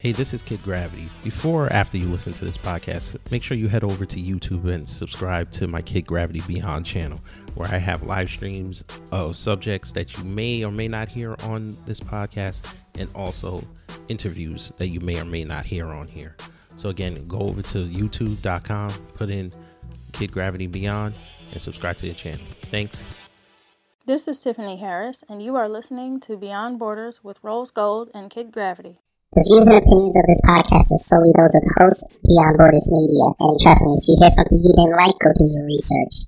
Hey, this is Kid Gravity. Before or after you listen to this podcast, make sure you head over to YouTube and subscribe to my Kid Gravity Beyond channel, where I have live streams of subjects that you may or may not hear on this podcast, and also interviews that you may or may not hear on here. So, again, go over to youtube.com, put in Kid Gravity Beyond, and subscribe to the channel. Thanks. This is Tiffany Harris, and you are listening to Beyond Borders with Rose Gold and Kid Gravity. The views and opinions of this podcast are solely those of the host, Beyond Borders Media. And trust me, if you hear something you didn't like, go do your research.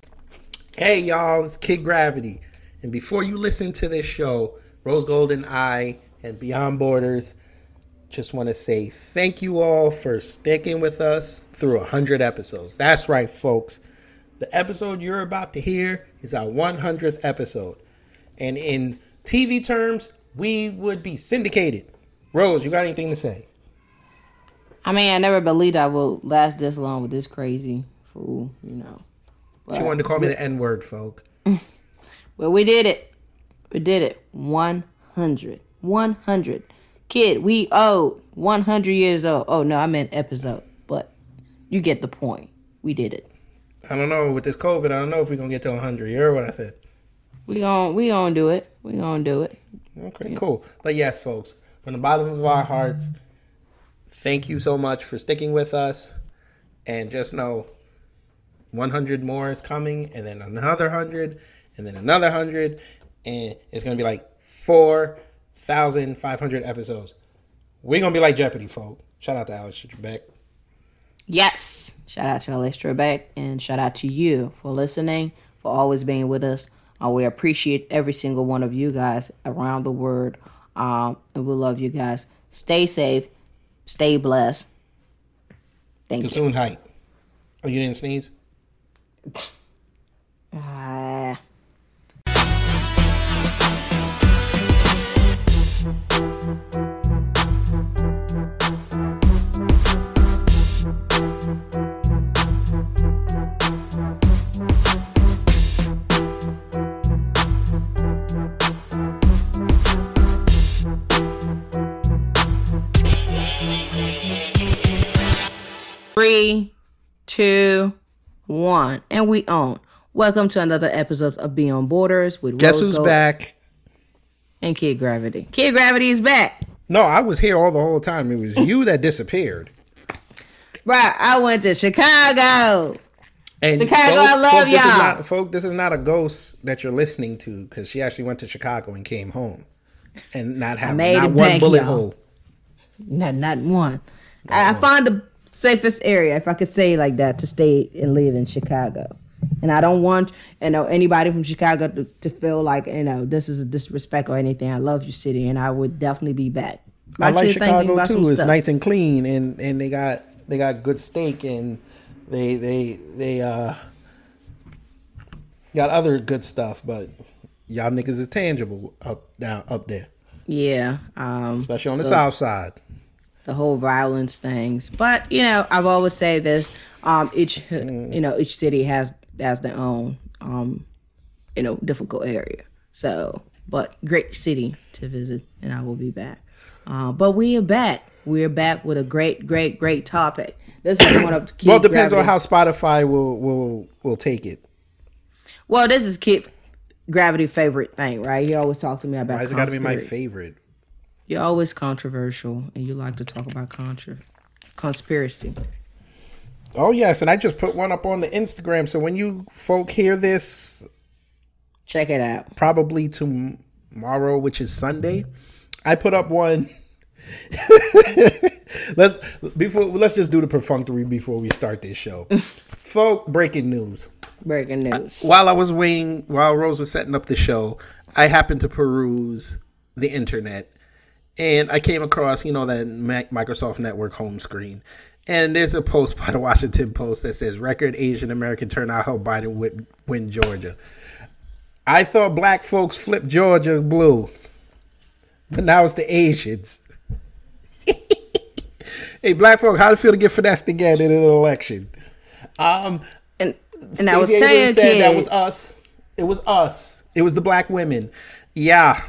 Hey, y'all, it's Kid Gravity. And before you listen to this show, Rose Gold and I and Beyond Borders just want to say thank you all for sticking with us through 100 episodes. That's right, folks. The episode you're about to hear is our 100th episode. And in TV terms, we would be syndicated. Rose, you got anything to say? I mean, I never believed I would last this long with this crazy fool, you know. But, she wanted to call me the N word, folk. well, we did it. We did it. 100. 100. Kid, we owe 100 years old. Oh, no, I meant episode. But you get the point. We did it. I don't know. With this COVID, I don't know if we're going to get to 100. You heard what I said? We gon' we gonna do it. We gonna do it. Okay, yeah. cool. But yes, folks, from the bottom of our hearts, thank you so much for sticking with us. And just know 100 more is coming, and then another 100, and then another 100, and it's going to be like 4,500 episodes. We're going to be like Jeopardy, folk. Shout out to Alex Trebek. Yes. Shout out to Alex Trebek, and shout out to you for listening, for always being with us. Uh, we appreciate every single one of you guys around the world um, and we love you guys. Stay safe. Stay blessed. Thank Consume you. height. Oh, you didn't sneeze? Ah. Three, two, one, and we own. Welcome to another episode of Beyond Borders with Guess Rose who's Gold back? And Kid Gravity. Kid Gravity is back. No, I was here all the whole time. It was you that disappeared. Right, I went to Chicago. And Chicago, I love folk, y'all. This is not, folk, this is not a ghost that you're listening to because she actually went to Chicago and came home, and not have not one back, bullet y'all. hole. Not not one. I, I found a safest area, if I could say like that, to stay and live in Chicago. And I don't want you know anybody from Chicago to, to feel like you know this is a disrespect or anything. I love your city, and I would definitely be back. I like Chicago too. It's stuff. nice and clean, and and they got they got good steak, and they they they uh got other good stuff. But y'all niggas is tangible up down up there. Yeah, um, especially on the, the south side the whole violence things. But you know, I've always said this: um, each you know each city has has their own um, you know difficult area. So, but great city to visit, and I will be back. Uh, but we are back. We are back with a great, great, great topic. This is one of the well, it depends gravity. on how Spotify will will will take it. Well, this is Kid Gravity favorite thing, right? He always talks to me about. Why is it got to be my favorite? You're always controversial, and you like to talk about contra conspiracy. Oh yes, and I just put one up on the Instagram. So when you folk hear this, check it out. Probably tomorrow, which is Sunday. I put up one. let's before let's just do the perfunctory before we start this show. folk, breaking news. Breaking news. While I was waiting, while Rose was setting up the show, I happened to peruse the internet and I came across, you know, that Microsoft Network home screen. And there's a post by the Washington Post that says record Asian American turnout helped Biden win, win Georgia. I thought black folks flipped Georgia blue, but now it's the Asians. hey, black folk, how do you feel to get finessed again in an election? Um, and and I was telling you, that was us. It was us. It was the black women. Yeah,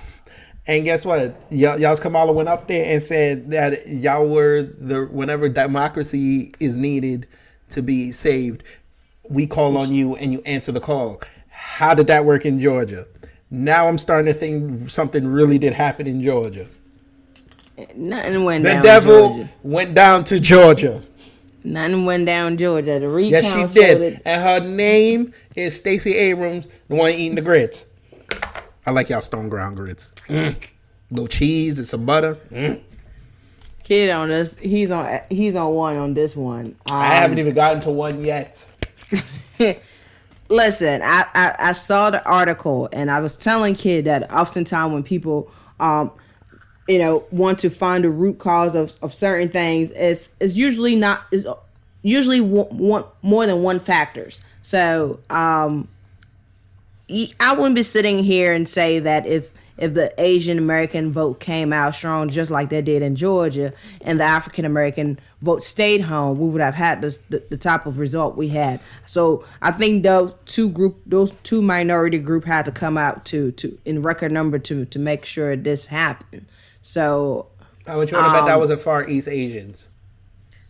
And guess what? Y'all, y'all's Kamala went up there and said that y'all were the whenever democracy is needed to be saved, we call on you and you answer the call. How did that work in Georgia? Now I'm starting to think something really did happen in Georgia. Nothing went The down. The devil Georgia. went down to Georgia. Nothing went down Georgia. The recount Yes, she did. it- And her name is Stacey Abrams, the one eating the grits. I like y'all stone ground grits. Mm. Little cheese and some butter. Mm. Kid on this, he's on he's on one on this one. Um, I haven't even gotten to one yet. Listen, I, I I saw the article and I was telling kid that oftentimes when people um you know want to find the root cause of, of certain things, it's it's usually not is usually one, one more than one factors. So um I wouldn't be sitting here and say that if if the Asian American vote came out strong just like they did in Georgia and the African American vote stayed home, we would have had this, the, the type of result we had. So I think those two group those two minority group had to come out to to in record number to to make sure this happened. So I much you want to bet that Um, was a Far East Asians?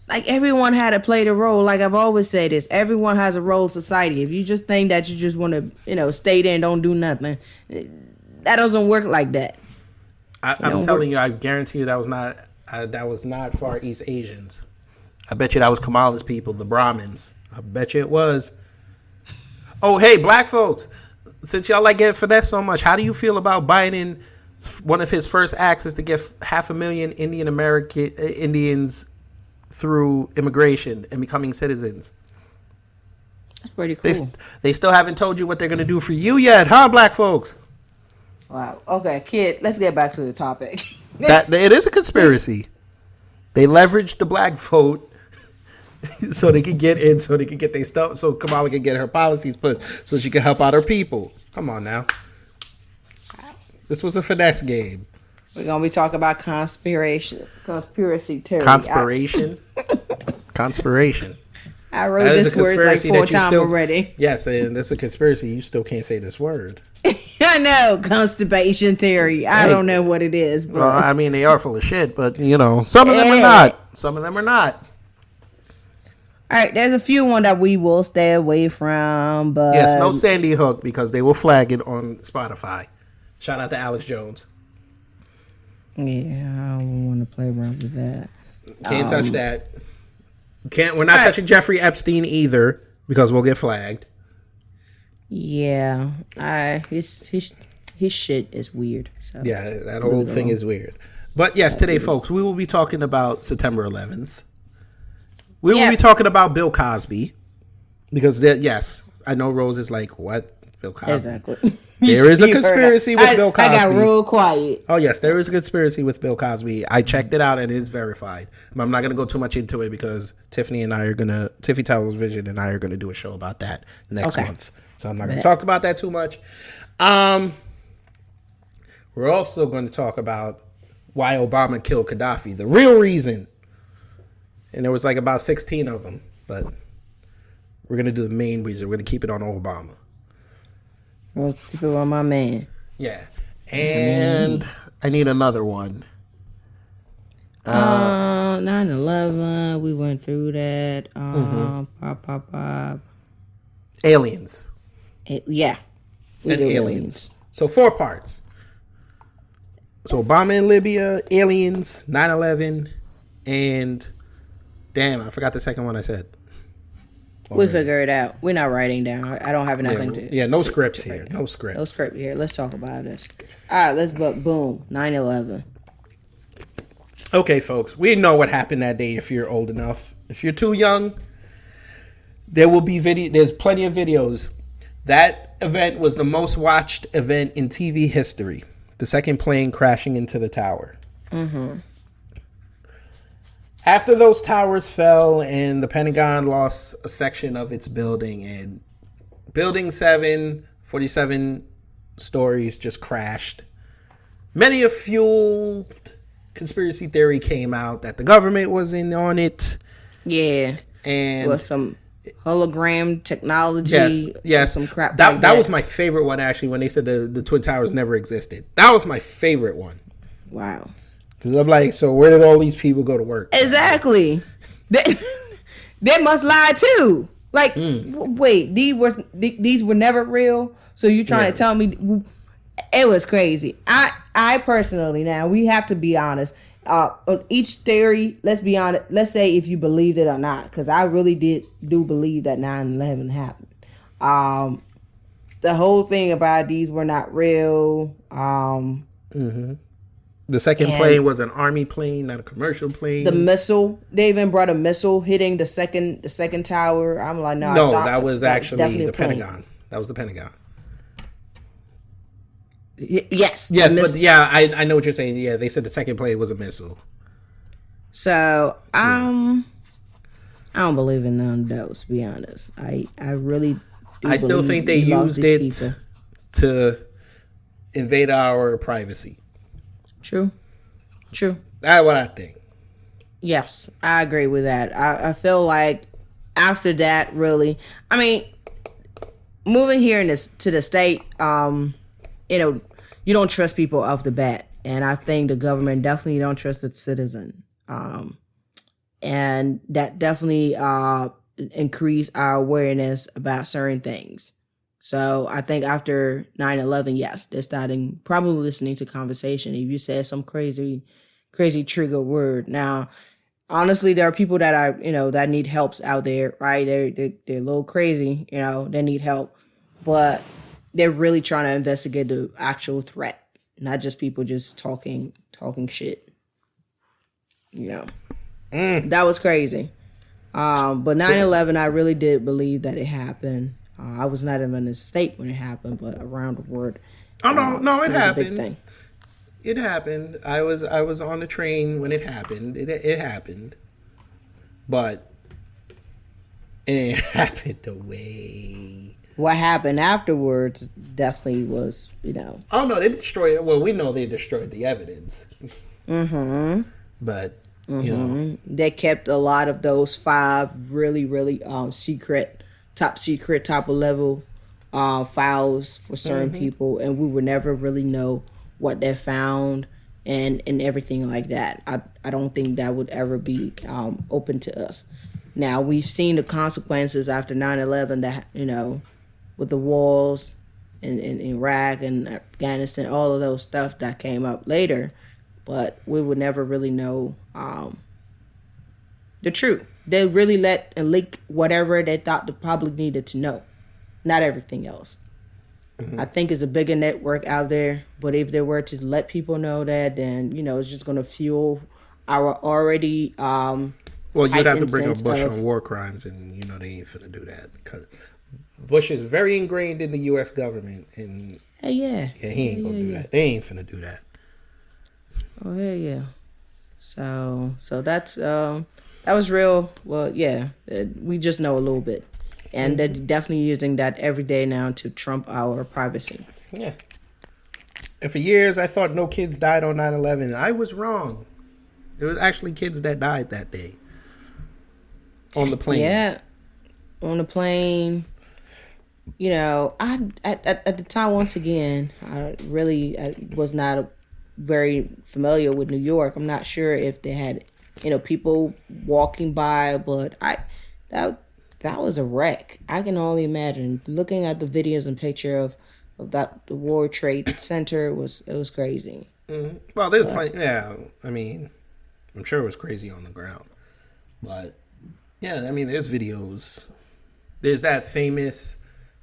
Like everyone had to play the role. Like I've always said this, everyone has a role in society. If you just think that you just want to, you know, stay there and don't do nothing, that doesn't work like that. I, I'm don't telling you, I guarantee you that was not uh, that was not Far East Asians. I bet you that was Kamala's people, the Brahmins. I bet you it was. Oh, hey, black folks! Since y'all like getting finesse so much, how do you feel about Biden? One of his first acts is to get half a million Indian American uh, Indians through immigration and becoming citizens. That's pretty cool. they still haven't told you what they're gonna do for you yet, huh, black folks? Wow. Okay, kid. Let's get back to the topic. that it is a conspiracy. They leveraged the black vote so they could get in, so they could get their stuff, so Kamala could get her policies put, so she could help out her people. Come on now, this was a finesse game. We're gonna be talking about conspiration, conspiracy theory. Conspiration, conspiration. I, wrote this word like four times still. already. Yes, and it's a conspiracy. You still can't say this word. I know constipation theory. I Hey. don't know what it is, but Well, I mean, they are full of shit, but you know, some of them are not. Some of them are not. all right. There's a few one that we will stay away from, but Yes, no Sandy Hook because they will flag it on Spotify. Shout out to Alex Jones. Yeah, I don't want to play around with that. Can't Um, touch that. Can't. We're not Alright. touching Jeffrey Epstein either because we'll get flagged. Yeah, I his his his shit is weird. So Yeah, that whole thing is weird. But yes, today, folks, we will be talking about September 11th. We will be talking about Bill Cosby because yes, I know Rose is like, "What, Bill Cosby?" exactly. There is a conspiracy with I- Bill Cosby. I got real quiet. Oh yes, there is a conspiracy with Bill Cosby. I checked it out and it's verified. I'm not gonna go too much into it because Tiffany and I are gonna Tiffany Vision and I are gonna do a show about that next Okay. month. So I'm not gonna talk about that too much. Um, we're also going to talk about why Obama killed Gaddafi, the real reason. And there was like about 16 of them, but we're gonna do the main reason. We're gonna keep it on Obama. Well, keep it on my man. Yeah, and I need another one. Uh, 9-11, we went through that. Um, Mm-hmm. pop, pop, pop. Aliens. Yeah. We and do aliens. So four parts. So Obama in Libya, aliens, 9-11, and damn, I forgot the second one I said. We figure it out. We're not writing down. I don't have Yeah, nothing to. yeah no to- scripts to here. No down. scripts. No script here. Let's talk about this. All right, let's book. Boom. 9-11. Okay, folks, we know what happened that day. If you're old enough, if you're too young, there will be video. There's plenty of videos. That event was the most watched event in TV history. The second plane crashing into the tower. Mm-hmm. After those towers fell and the Pentagon lost a section of its building, and Building 7, 47 stories just crashed. Many a fueled conspiracy theory came out that the government was in on it. Yeah. And Well, some hologram technology. Yes, yes. some crap. That like that was my favorite one actually. When they said the the twin towers never existed, that was my favorite one. wow. Cause I'm like, so where did all these people go to work? Exactly. They, they must lie too. Like, Hmm. w- wait, these were th- these were never real. So you trying Yeah. to tell me it was crazy? I I personally now we have to be honest. Uh, on each theory, let's be honest. Let's say if you believed it or not, because I really did do believe that 9-11 happened. Um, the whole thing about these were not real. Um, The second And- plane was an army plane, not a commercial plane. the missile they even brought a missile hitting the second the second tower i'm like no no, that was actually the. Pentagon. That was the Pentagon. Y- yes Yes, miss- but yeah, I I know what you're saying. Yeah, they said the second plane was a missile. so um i don't believe in none of those to be honest i i really do I still think they used it people. to invade our privacy. True true That's what I think. Yes, I agree with that. I, I feel like after that, really, I mean, moving here in this to the state, um, you know, you don't trust people off the bat, and I think the government definitely don't trust its citizen, um, and that definitely uh increase our awareness about certain things. So I think after 9-11, yes, they're starting probably listening to conversation. If you said some crazy, crazy trigger word. Now, honestly, there are people that are, you know, that need helps out there, right? They're, they're, they're a little crazy, you know, they need help. But they're really trying to investigate the actual threat, not just people just talking, talking shit. You know, that was crazy. Um, but 9-11, I really did believe that it happened. Uh, I was not even in the state when it happened, but around the world, Oh no, no, it it happened. It happened. I was I was on the train when it happened. It it happened, but it didn't the way. What happened afterwards definitely was, you know, Oh no, they destroyed. Well, we know they destroyed the evidence. Mm-hmm. But you know, they kept a lot of those five really, really um secret, top secret, top of level uh, files for certain people, and we would never really know what they found and and everything like that. I I don't think that would ever be um, open to us. Now we've seen the consequences after 9-11 that you know, with the walls in, in Iraq and Afghanistan, all of those stuff that came up later, but we would never really know um, the truth. They really let and leak whatever they thought the public needed to know, not everything else. I think it's a bigger network out there, but if they were to let people know that, then you know it's just going to fuel our already um, well, you'd have to bring up Bush of- on war crimes, and you know they ain't finna do that because Bush is very ingrained in the U.S. government, and hey, yeah, yeah, he ain't gonna do that. They ain't finna do that. Oh yeah, yeah. So so that's um that was real. Well, yeah, uh, we just know a little bit, and they're definitely using that every day now to trump our privacy. Yeah. And for years, I thought no kids died on 9 11. I was wrong. There was actually kids that died that day on the plane. Yeah, on the plane. You know, I at, at, at the time once again, I really I was not very familiar with New York. I'm not sure if they had you know people walking by, but I that that was a wreck. I can only imagine looking at the videos and picture of of that the World Trade Center was it was crazy. Mm-hmm. Well, there's plenty. Yeah. I mean, I'm sure it was crazy on the ground. But, yeah, I mean, there's videos. There's that famous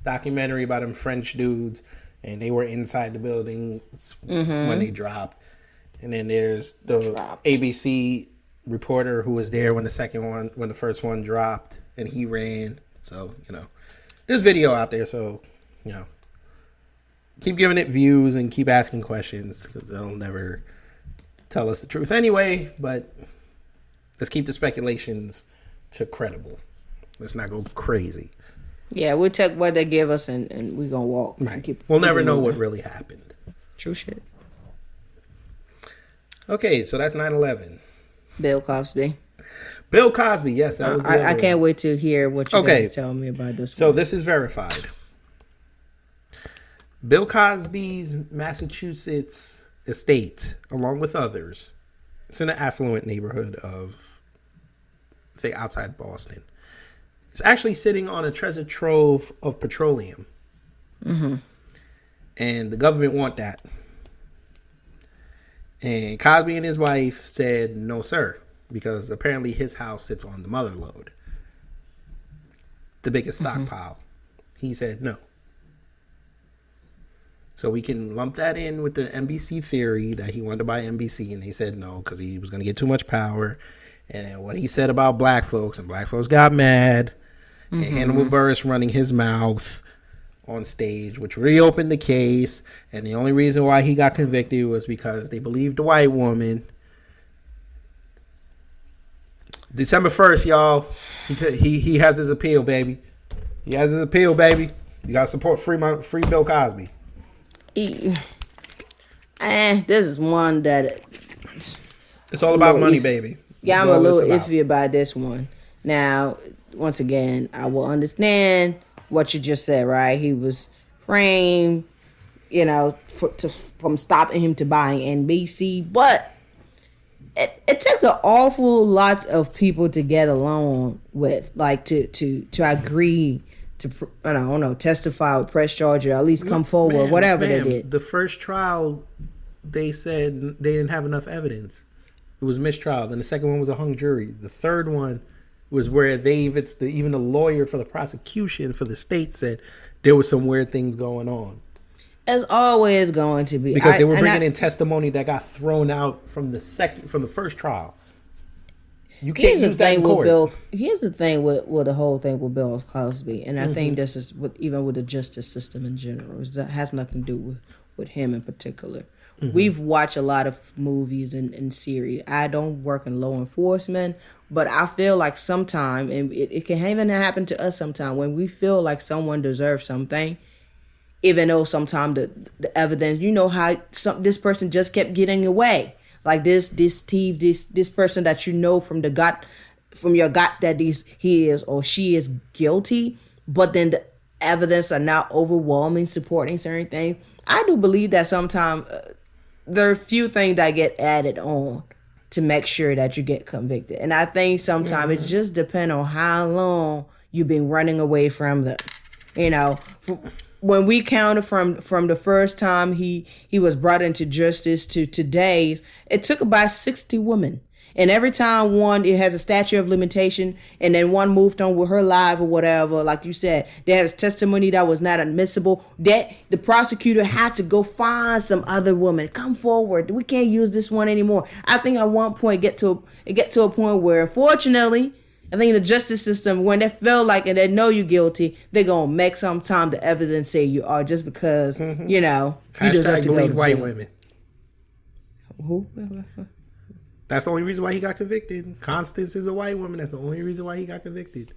documentary about them French dudes, and they were inside the building mm-hmm. when they dropped. And then there's the Dropped. ABC reporter who was there when the second one, when the first one dropped, and he ran. So, you know, there's video out there. So, you know, keep giving it views and keep asking questions because they'll never tell us the truth anyway. But let's keep the speculations to credible. Let's not go crazy. Yeah, we'll take what they give us and, and we're gonna walk. Right. keep- We'll keep never know what really happened. True shit. Okay, so that's 9 11. Bill Cosby. Bill Cosby. Yes, that was. I, I can't wait to hear what you're Okay. going to tell me about this. So one. this is verified. Bill Cosby's Massachusetts estate, along with others, it's in an affluent neighborhood of, say, outside Boston. It's actually sitting on a treasure trove of petroleum, mm-hmm. and the government want that. And Cosby and his wife said, "No, sir," because apparently his house sits on the mother lode the biggest mm-hmm. stockpile. He said no. So we can lump that in with the NBC theory that he wanted to buy NBC, and they said no because he was going to get too much power. And what he said about black folks, and black folks got mad. And mm-hmm. Hannibal Buress running his mouth on stage, which reopened the case. And the only reason why he got convicted was because they believed the white woman. December first, y'all. He, he he has his appeal, baby. He has his appeal, baby. You gotta support free my free Bill Cosby. E- eh, this is one that It's all about money, if- baby. yeah, I'm a little iffy about this one. Now, once again, I will understand what you just said, right? He was framed, you know, for, to, from stopping him to buying NBC, but it, it takes an awful lot of people to get along with, like to to to agree to, I don't know, testify press charge or at least come forward, Ma'am, whatever ma'am, they did. The first trial, they said they didn't have enough evidence. It was mistrial. Then the second one was a hung jury. The third one was where they it's the even the lawyer for the prosecution for the state said there was some weird things going on As always going to be because I- they were and I- bringing in testimony that got thrown out from the second from the first trial. You can't Here's the use that thing in with. Bill. Here's the thing with, with the whole thing with Bill Cosby, and I Mm-hmm. think this is with even with the justice system in general. That has nothing to do with, with him in particular. Mm-hmm. We've watched a lot of movies and, and series. I don't work in law enforcement, but I feel like sometime, and it, it can even happen to us sometime, when we feel like someone deserves something, even though sometimes the the evidence, you know how some this person just kept getting away, like this this Steve, this this person that you know from the gut, from your gut that he's he is or she is guilty, but then the evidence are not overwhelming supporting certain things. I do believe that sometimes uh, there are few things that get added on to make sure that you get convicted, and I think sometimes it mm-hmm. just depends on how long you've been running away from them. You know when we counted from from the first time he he was brought into justice to today it took about 60 women and every time one it has a statute of limitation and then one moved on with her life or whatever like you said there was testimony that was not admissible that the prosecutor had to go find some other woman come forward we can't use this one anymore i think at one point get to it get to a point where unfortunately I think the justice system, when they feel like and they know you guilty, they're gonna make some time the evidence say you are just because mm-hmm. you know you deserve to go to white jail. women. Who? That's the only reason why he got convicted. Constance is a white woman. That's the only reason why he got convicted.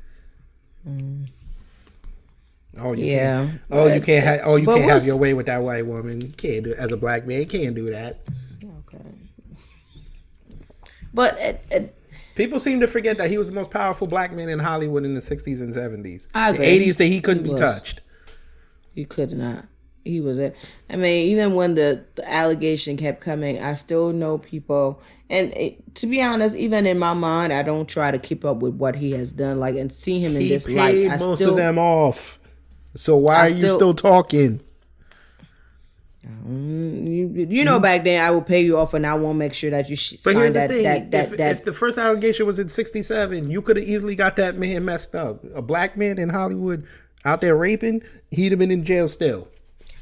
Mm. Oh you Yeah, can't. Oh, you can't. Ha- oh, you can't have your way with that white woman. You can't do it as a black man. You can't do that. Okay. But it, it, People seem to forget that he was the most powerful black man in Hollywood in the '60s and '70s. I the '80s that he couldn't He be touched. you could not. He was it. I mean, even when the, the allegation kept coming, I still know people. And it, to be honest, even in my mind, I don't try to keep up with what he has done. Like and see him in He this light. I most still, of them off. So why I are you still- still talking? Mm, you, you know, back then I will pay you off, and I won't make sure that you sh- But sign here's that the thing: that that if, that. if the first allegation was in '67, you could have easily got that man messed up. A black man in Hollywood out there raping, he'd have been in jail still.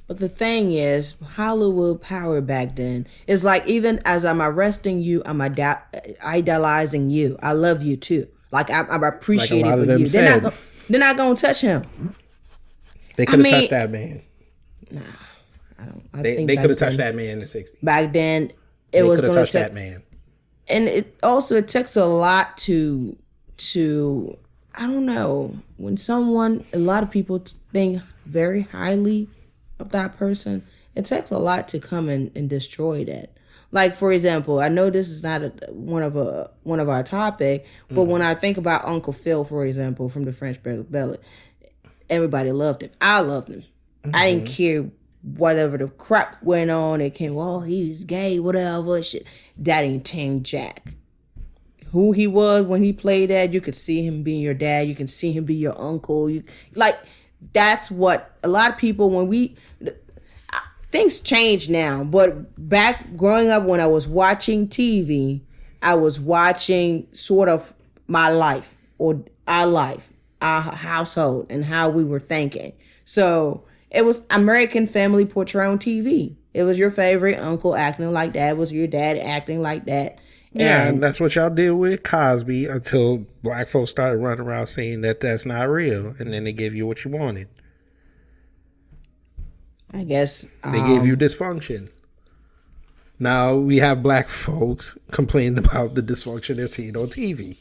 But the thing is, Hollywood power back then is like even as I'm arresting you, I'm ide- idolizing you. I love you too. Like I'm, I'm appreciative lot of you. They're not, go- they're not gonna touch him. They could have mean- touched that man. Nah, I They, think they back could have touched that man in the '60s. Back then, it They was could have gonna touched take, that man. and it also it takes a lot to to I don't know when someone a lot of people think very highly of that person. It takes a lot to come and, and destroy that. Like for example, I know this is not a, one of a one of our topic, but mm-hmm. when I think about Uncle Phil, for example, from the French Belly, everybody loved him. I loved him. I didn't mm-hmm. care whatever the crap went on. It came, oh, he's gay, whatever. Shit. That ain't Team Jack. Who he was when he played that, you could see him being your dad. You can see him be your uncle. You like that's what a lot of people when we things change now. But back growing up when I was watching TV, I was watching sort of my life or our life, our household, and how we were thinking. So it was American Family portray on TV. It was your favorite uncle acting like that. Was your dad acting like that. Yeah, And that's what y'all did with Cosby until black folks started running around saying that that's not real, and then they gave you what you wanted. I guess They um, gave you dysfunction. Now we have black folks complaining about the dysfunction they're seeing on TV.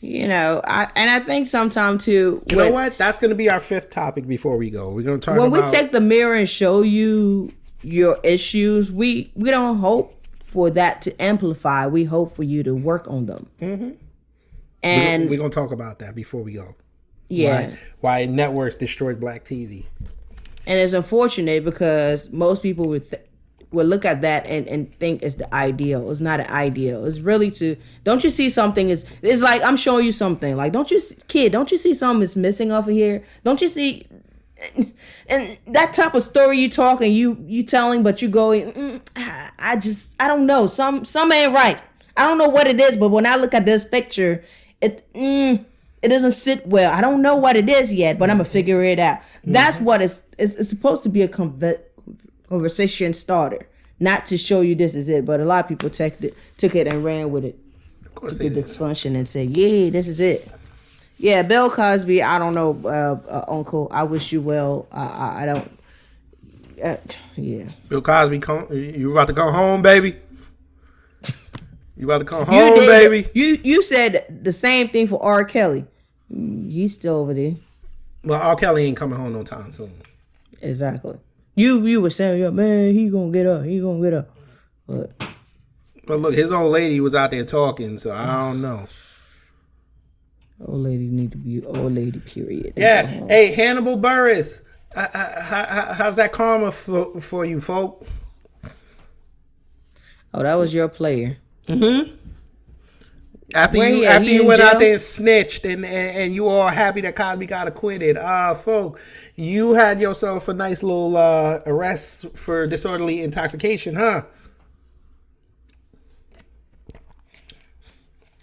you know, I and I think sometimes too. You when- know what? That's going to be our fifth topic before we go. We're going to talk when about we take the mirror and show you your issues, we we don't hope for that to amplify. We hope for you to work on them. Mm-hmm. And we're going to talk about that before we go. yeah, Why, why networks destroyed black TV. and it's unfortunate because most people would th- would look at that and, and think it's the ideal. It's not an ideal. It's really to don't you see something is it's like I'm showing you something. Like don't you see, kid, don't you see something is missing off of here? Don't you see and that type of story you talking, you you telling, but you going, mm, I just I don't know. Some some ain't right. I don't know what it is, but when I look at this picture, it mm, it doesn't sit well. I don't know what it is yet, but I'm gonna figure it out. That's what it's, it's it's supposed to be a conve- conversation starter, not to show you this is it. But a lot of people took it took it and ran with it, Of course the they did. dysfunction, and said, yeah, this is it. Yeah, Bill Cosby. I don't know, uh, uh, Uncle. I wish you well. I I, I don't. Uh, yeah. Bill Cosby, come, you about to come home, baby? You about to come You home, did- baby? You you said the same thing for R. Kelly. Mm, He's still over there. Well, R. Kelly ain't coming home no time soon. Exactly. You you were saying, yeah, man, he gonna get up. He gonna get up. But But look, his old lady was out there talking, so I don't know. old lady need to be old lady. Period. Yeah. Hey, Hannibal Buress. Uh, uh, how, how- how's that karma for, for you, folk? Oh, that was your player. After Where you he after He you in went out there and snitched and, and, and you all happy that Cosby got acquitted. Uh folk, you had yourself a nice little uh arrest for disorderly intoxication, huh?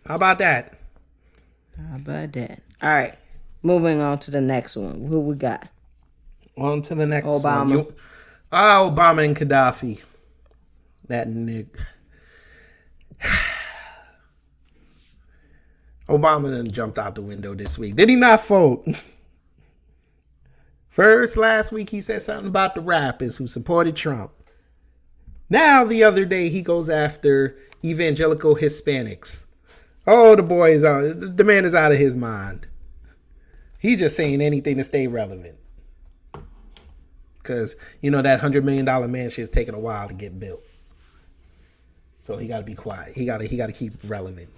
How about that? How about that? All right. Moving on to the next one. Who we got? On to the next Obama. one. You- Ah, Obama and Gaddafi. That nigga. Obama done jumped out the window this week. Did he not, folk? First, last week, he said something about the rappers who supported Trump. Now, the other day, he goes after evangelical Hispanics. Oh, the boy is out. The man is out of his mind. He's just saying anything to stay relevant. Because, you know, that $100 million mansion is taking a while to get built. So he got to be quiet. He got to he got to keep relevant.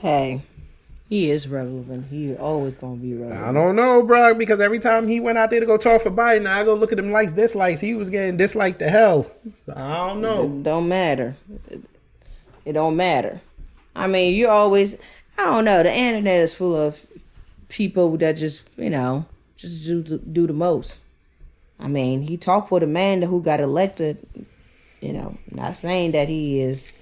Hey, he is relevant. He always gonna be relevant. I don't know, bro, because every time he went out there to go talk for Biden, I go look at him likes, dislikes. He was getting disliked to hell. I don't know. It don't matter. It, it don't matter. I mean, you always. I don't know. The internet is full of people that just you know just do the, do the most. I mean, he talked for the man who got elected. You know, not saying that he is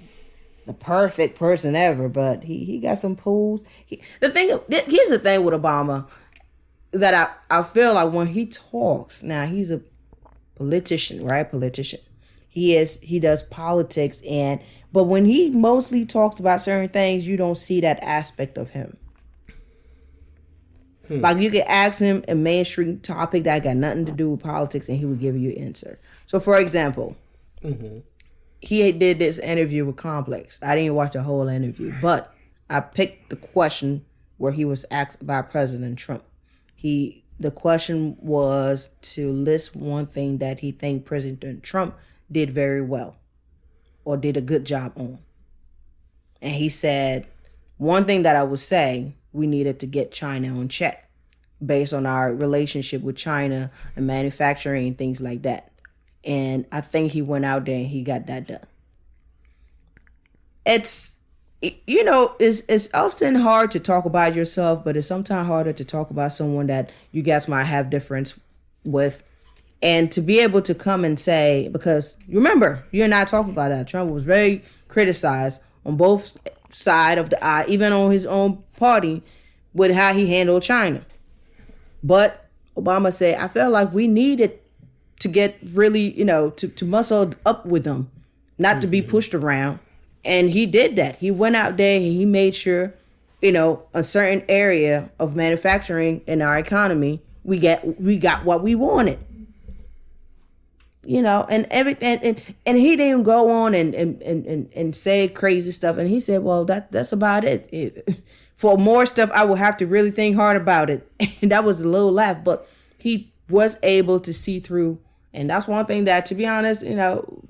the perfect person ever, but he he got some pools. He, the thing here's the thing with Obama that I I feel like when he talks now he's a politician, right? Politician. He is he does politics and but when he mostly talks about certain things, you don't see that aspect of him. Hmm. Like you could ask him a mainstream topic that got nothing to do with politics, and he would give you an answer. So, for example, mm-hmm. he did this interview with Complex. I didn't watch the whole interview, but I picked the question where he was asked by President Trump. He the question was to list one thing that he think President Trump did very well. or did a good job on. And he said, one thing that I would say, we needed to get China on check based on our relationship with China and manufacturing and things like that. And I think he went out there and he got that done. It's you know, it's it's often hard to talk about yourself, but it's sometimes harder to talk about someone that you guys might have difference with. And to be able to come and say, because remember, you and I talked about that. Trump was very criticized on both side of the eye, even on his own party, with how he handled China. But Obama said, I felt like we needed to get really, you know, to, to muscle up with them, not mm-hmm. to be pushed around. And he did that. He went out there and he made sure, you know, a certain area of manufacturing in our economy, we get we got what we wanted. You know, and everything and, and he didn't go on and, and, and, and say crazy stuff. And he said, Well, that that's about it. it for more stuff, I will have to really think hard about it. And that was a little laugh, but he was able to see through. And that's one thing that, to be honest, you know,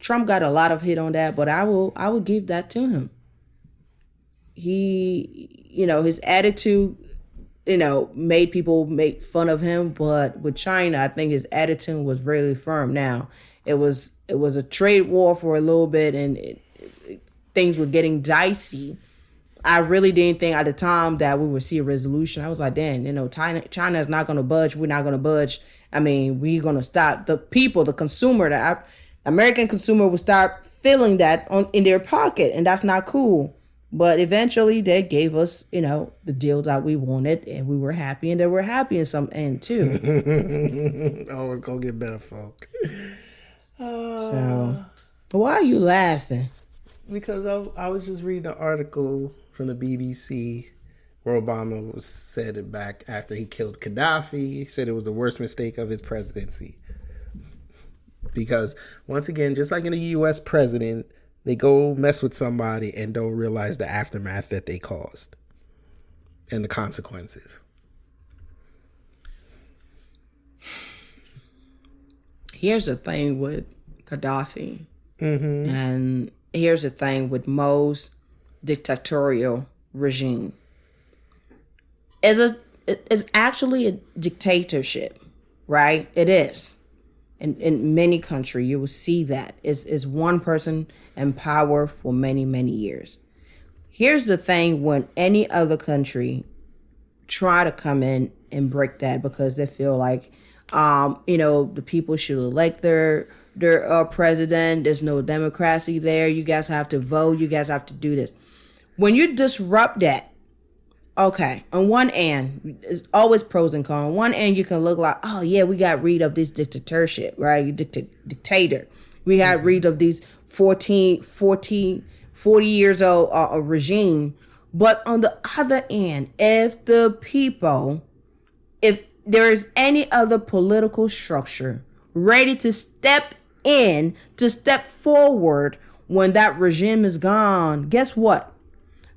Trump got a lot of hit on that, but I will I will give that to him. He, you know, his attitude, you know, made people make fun of him, but with China, I think his attitude was really firm. Now, it was it was a trade war for a little bit, and it, it, things were getting dicey. I really didn't think at the time that we would see a resolution. I was like, damn, you know, China China is not going to budge. We're not going to budge. I mean, we're going to stop the people, the consumer, the American consumer will start feeling that on in their pocket, and that's not cool. But eventually, they gave us, you know, the deal that we wanted, and we were happy, and they were happy in some end too. oh, it's gonna get better, folk. Uh, so, why are you laughing? Because I, I was just reading an article from the BBC where Obama was said it back after he killed Gaddafi. He said it was the worst mistake of his presidency because once again, just like in a U.S. president, they go mess with somebody and don't realize the aftermath that they caused and the consequences. Here's the thing with Gaddafi, mm-hmm. and here's the thing with most dictatorial regime. It's a it's actually a dictatorship, right? It is. In, in many countries you will see that. It's, it's one person in power for many many years. Here's the thing when any other country try to come in and break that because they feel like um, you know the people should elect their their uh, president. There's no democracy there. You guys have to vote. You guys have to do this when you disrupt that okay, on one end, it's always pros and cons. On one end, you can look like, oh yeah, we got rid of this dictatorship, right? Dict- dictator. We got rid of these 14, 14, 40 years old uh, regime. But on the other end, if the people, if there is any other political structure ready to step in, to step forward when that regime is gone, guess what?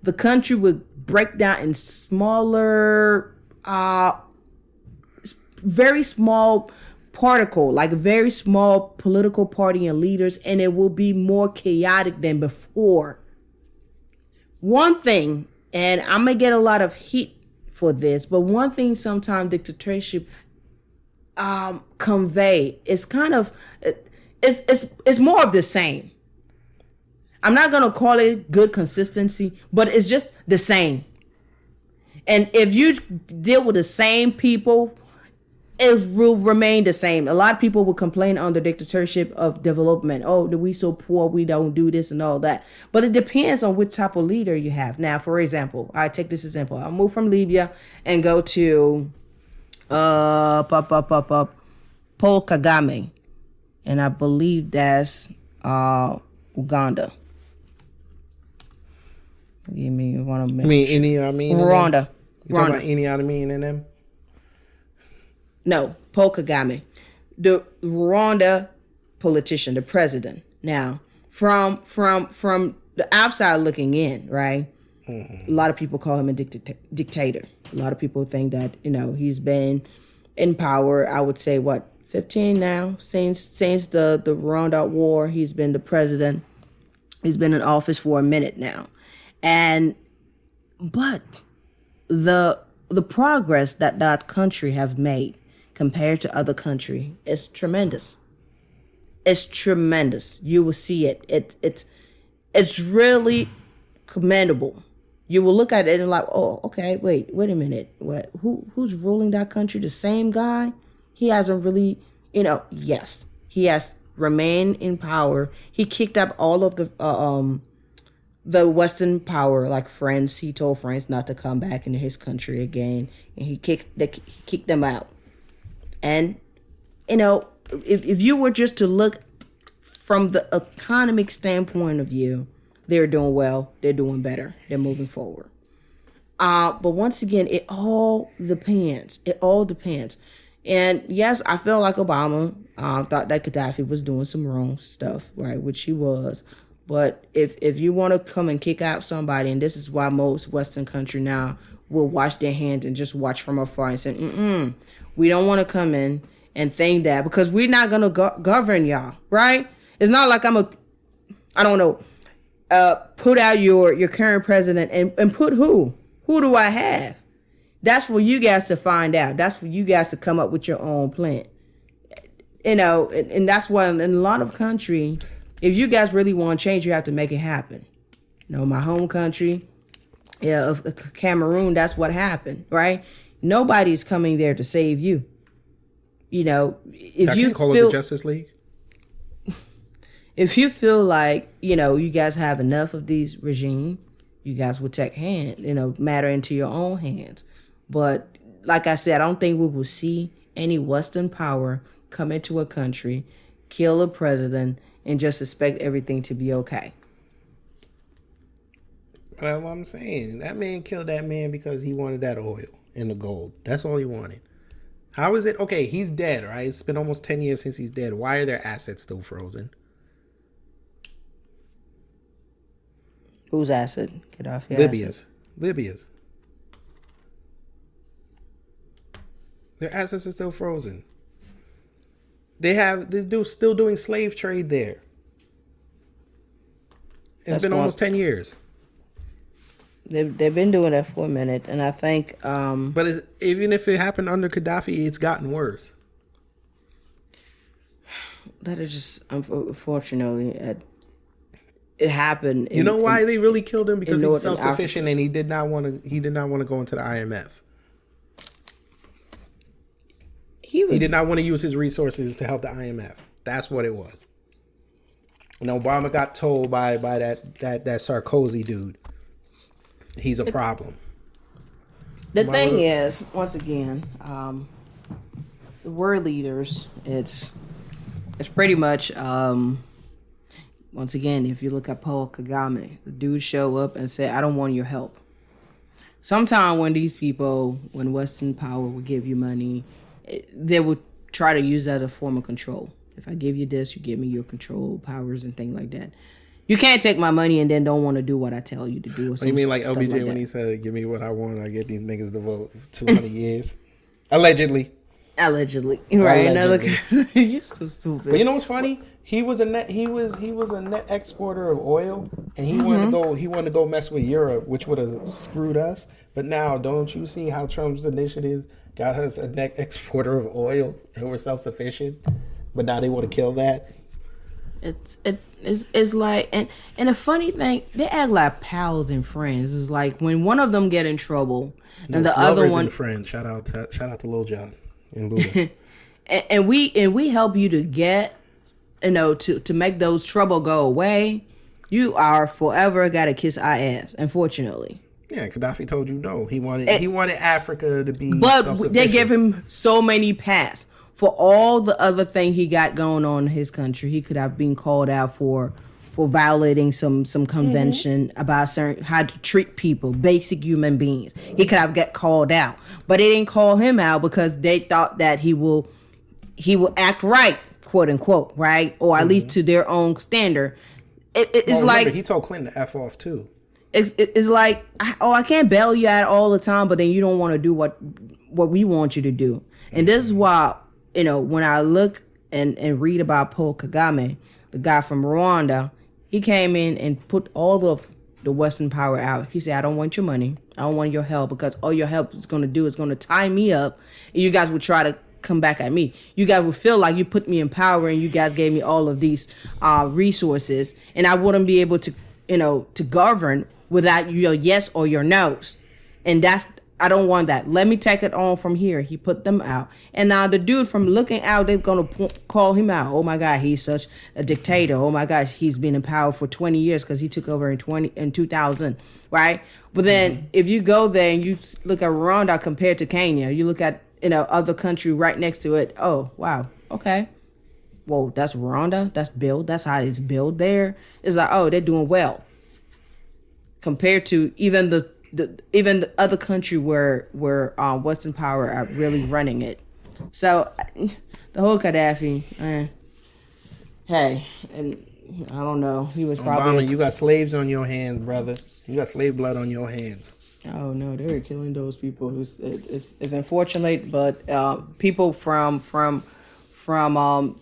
The country would break down in smaller, uh, very small particle, like very small political party and leaders, and it will be more chaotic than before. One thing, and I'm gonna get a lot of heat for this, but one thing sometimes dictatorship um, convey is kind of it's it's it's more of the same. I'm not gonna call it good consistency, but it's just the same. And if you deal with the same people, it will remain the same. A lot of people will complain on the dictatorship of development. Oh, we so poor, we don't do this and all that. But it depends on which type of leader you have. Now, for example, I take this example. I'll move from Libya and go to uh up up up up Paul Kagame. And I believe that's uh Uganda. Give mean one of them. I mean, any, I mean, Rwanda. You talking about Idi Amin and them? No, Paul Kagame, the Rwanda politician, the president. Now, from from from the outside looking in, right? Mm-hmm. A lot of people call him a dicta- dictator. A lot of people think that you know he's been in power. I would say what fifteen now since since the the Rwanda war. He's been the president He's been in office for a minute now. And but the the progress that that country have made compared to other country is tremendous. It's tremendous. You will see it. It it's it's really commendable. You will look at it and like, oh, okay, wait, wait a minute. What who who's ruling that country? The same guy? He hasn't really, you know, yes, he has remained in power. He kicked up all of the uh, um the Western power, like France. He told France not to come back into his country again, and he kicked the, he kicked them out. And you know, if if you were just to look from the economic standpoint of view, they're doing well. They're doing better. They're moving forward. Uh, but once again, it all depends. It all depends. And yes, I feel like Obama uh, thought that Gaddafi was doing some wrong stuff, right? Which he was. But if if you want to come and kick out somebody, and this is why most Western country now will wash their hands and just watch from afar and say, mm we don't want to come in and think that because we're not gonna go- govern y'all, right? It's not like I'm a, I don't know, uh, put out your your current president and and put who? Who do I have? That's for you guys to find out. That's for you guys to come up with your own plan. You know, and, and that's why in a lot of country, if you guys really want change, you have to make it happen. You know, my home country, yeah, Cameroon, that's what happened, right? Nobody's coming there to save you. You know, if you call it the Justice League. if you feel like you know you guys have enough of these regime, you guys will take hand, you know, matter into your own hands. But like I said, I don't think we will see any Western power come into a country, kill a president, and just expect everything to be okay. That's what I'm saying. That man killed that man because he wanted that oil and the gold. That's all he wanted. How is it? Okay, he's dead, right? It's been almost 10 years since he's dead. Why are their assets still frozen? Whose asset? Gaddafi. Libya's. Libya's. Their assets are still frozen. They have they're do, still doing slave trade there. It's That's been almost 10 years. They've they've been doing that for a minute, and I think um, But it, even if it happened under Gaddafi, it's gotten worse. that is just unfortunately it, it happened. You know why they really killed him? Because he was self-sufficient and he did not want to. He did not want to go into the IMF. He was He did not want to use his resources to help the IMF. That's what it was. And Obama got told by by that that that Sarkozy dude, he's a problem. The Why thing is, once again, um, the world leaders, it's it's pretty much um, once again, if you look at Paul Kagame, the dude show up and say, "I don't want your help." Sometime when these people, when Western power will give you money, they would try to use that as a form of control. If I give you this, you give me your control powers and things like that. You can't take my money and then don't want to do what I tell you to do. Or you mean, like LBJ like when he said, "Give me what I want, I get these niggas to vote for two hundred years," allegedly. Allegedly, right? Allegedly. you're so stupid. But you know what's funny? He was a net. He was he was a net exporter of oil, and he wanted to mm-hmm. go. He wanted to go mess with Europe, which would have screwed us. But now, don't you see how Trump's initiative got us a net exporter of oil, and we're self sufficient? But now they want to kill that. It's it is it's like and and the funny thing they act like pals and friends. It's like when one of them get in trouble and the other one and friends. Shout out, to, shout out to Lil Jon and Luda. and, and we and we help you to get you know to to make those trouble go away. You are forever got to kiss our ass. Unfortunately, yeah, Gaddafi told you no. He wanted he wanted Africa to be. But they give him so many pass for all the other thing he got going on in his country. He could have been called out for for violating some some convention mm-hmm. about certain how to treat people, basic human beings. He could have got called out, but they didn't call him out because they thought that he will he will act right, quote unquote, right, or at mm-hmm. least to their own standard. It, it- it's Well, like he told Clinton to f off too. It's, it's like oh i can't bail you out all the time but then you don't want to do what what we want you to do and this is why you know when i look and and read about paul kagame the guy from rwanda He came in and put all of the Western power out. He said, I don't want your money. I don't want your help because all your help is going to do is going to tie me up. And you guys will try to come back at me. You guys would feel like you put me in power and you guys gave me all of these uh, resources and I wouldn't be able to, you know, to govern without your yes or your no's. And that's I don't want that. Let me take it on from here. He put them out. And now the dude from looking out, they're going to po- call him out. Oh my God, he's such a dictator. Oh my gosh, he's been in power for 20 years because he took over in 20 in 2000, right? But then mm-hmm. if you go there and you look at Rwanda compared to Kenya, you look at you know other country right next to it. Oh wow, okay. Well, that's Rwanda. That's built. That's how it's built there. It's like oh, they're doing well compared to even the the even the other country where where um, Western power are really running it. So the whole Gaddafi, eh, hey, and I don't know. He was probably Obama. You got slaves on your hands, brother. You got slave blood on your hands. Oh no, they were killing those people. It's it's, it's unfortunate, but uh, people from from from um,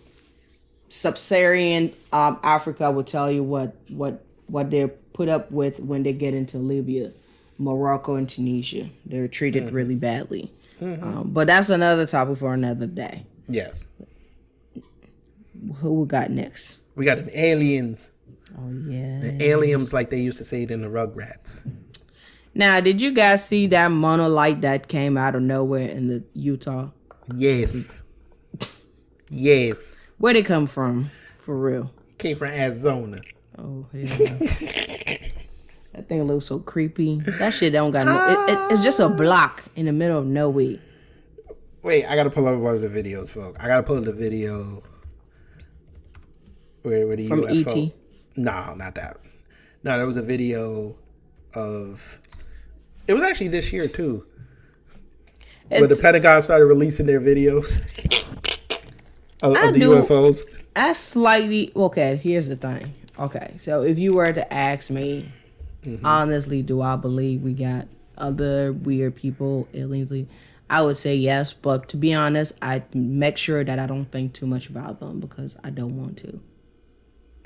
sub-Saharan um, Africa will tell you what what what they're put up with when they get into Libya. Morocco and Tunisia. They're treated mm-hmm. really badly. Mm-hmm. Um, but that's another topic for another day. Yes. Who we got next? We got them aliens. Oh yeah. The aliens, like they used to say it in the Rugrats. Now, did you guys see that monolith that came out of nowhere in the Utah? Yes. yes. Where'd it come from? For real? Came from Arizona. Oh yeah. That thing looks so creepy. That shit don't got no. It, it, it's just a block in the middle of nowhere. Wait, I gotta pull up one of the videos, folks. I gotta pull up the video. Where, where the From UFO. ET. No, not that. No, there was a video of. It was actually this year too, it's, where the Pentagon started releasing their videos of, of the do, UFOs. I slightly okay. Here's the thing. Okay, so if you were to ask me Mm-hmm. Honestly, do I believe we got other weird people, aliens? I would say yes, but to be honest, I make sure that I don't think too much about them because I don't want to.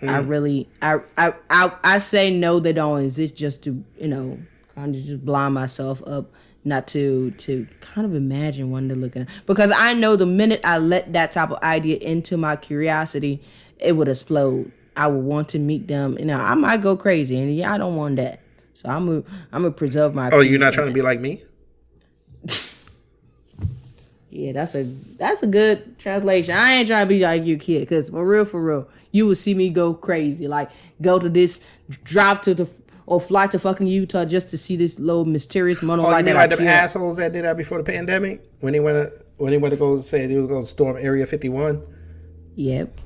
Mm. I really, I, I, I, I say no, they don't exist just to, you know, kind of just blind myself up, not to, to kind of imagine they're looking at. Because I know the minute I let that type of idea into my curiosity, it would explode. I would want to meet them. You know, I might go crazy, and yeah, I don't want that. So I'm gonna I'm gonna preserve my. Oh, you're not trying to be like me. yeah, that's a that's a good translation. I ain't trying to be like you, kid, because for real, for real, you would see me go crazy, like go to this, drive to the or fly to fucking Utah just to see this little mysterious monolith. Oh, you mean like them assholes that did that before the pandemic when they went to, when they went to go say they was going to storm Area 51? Yep.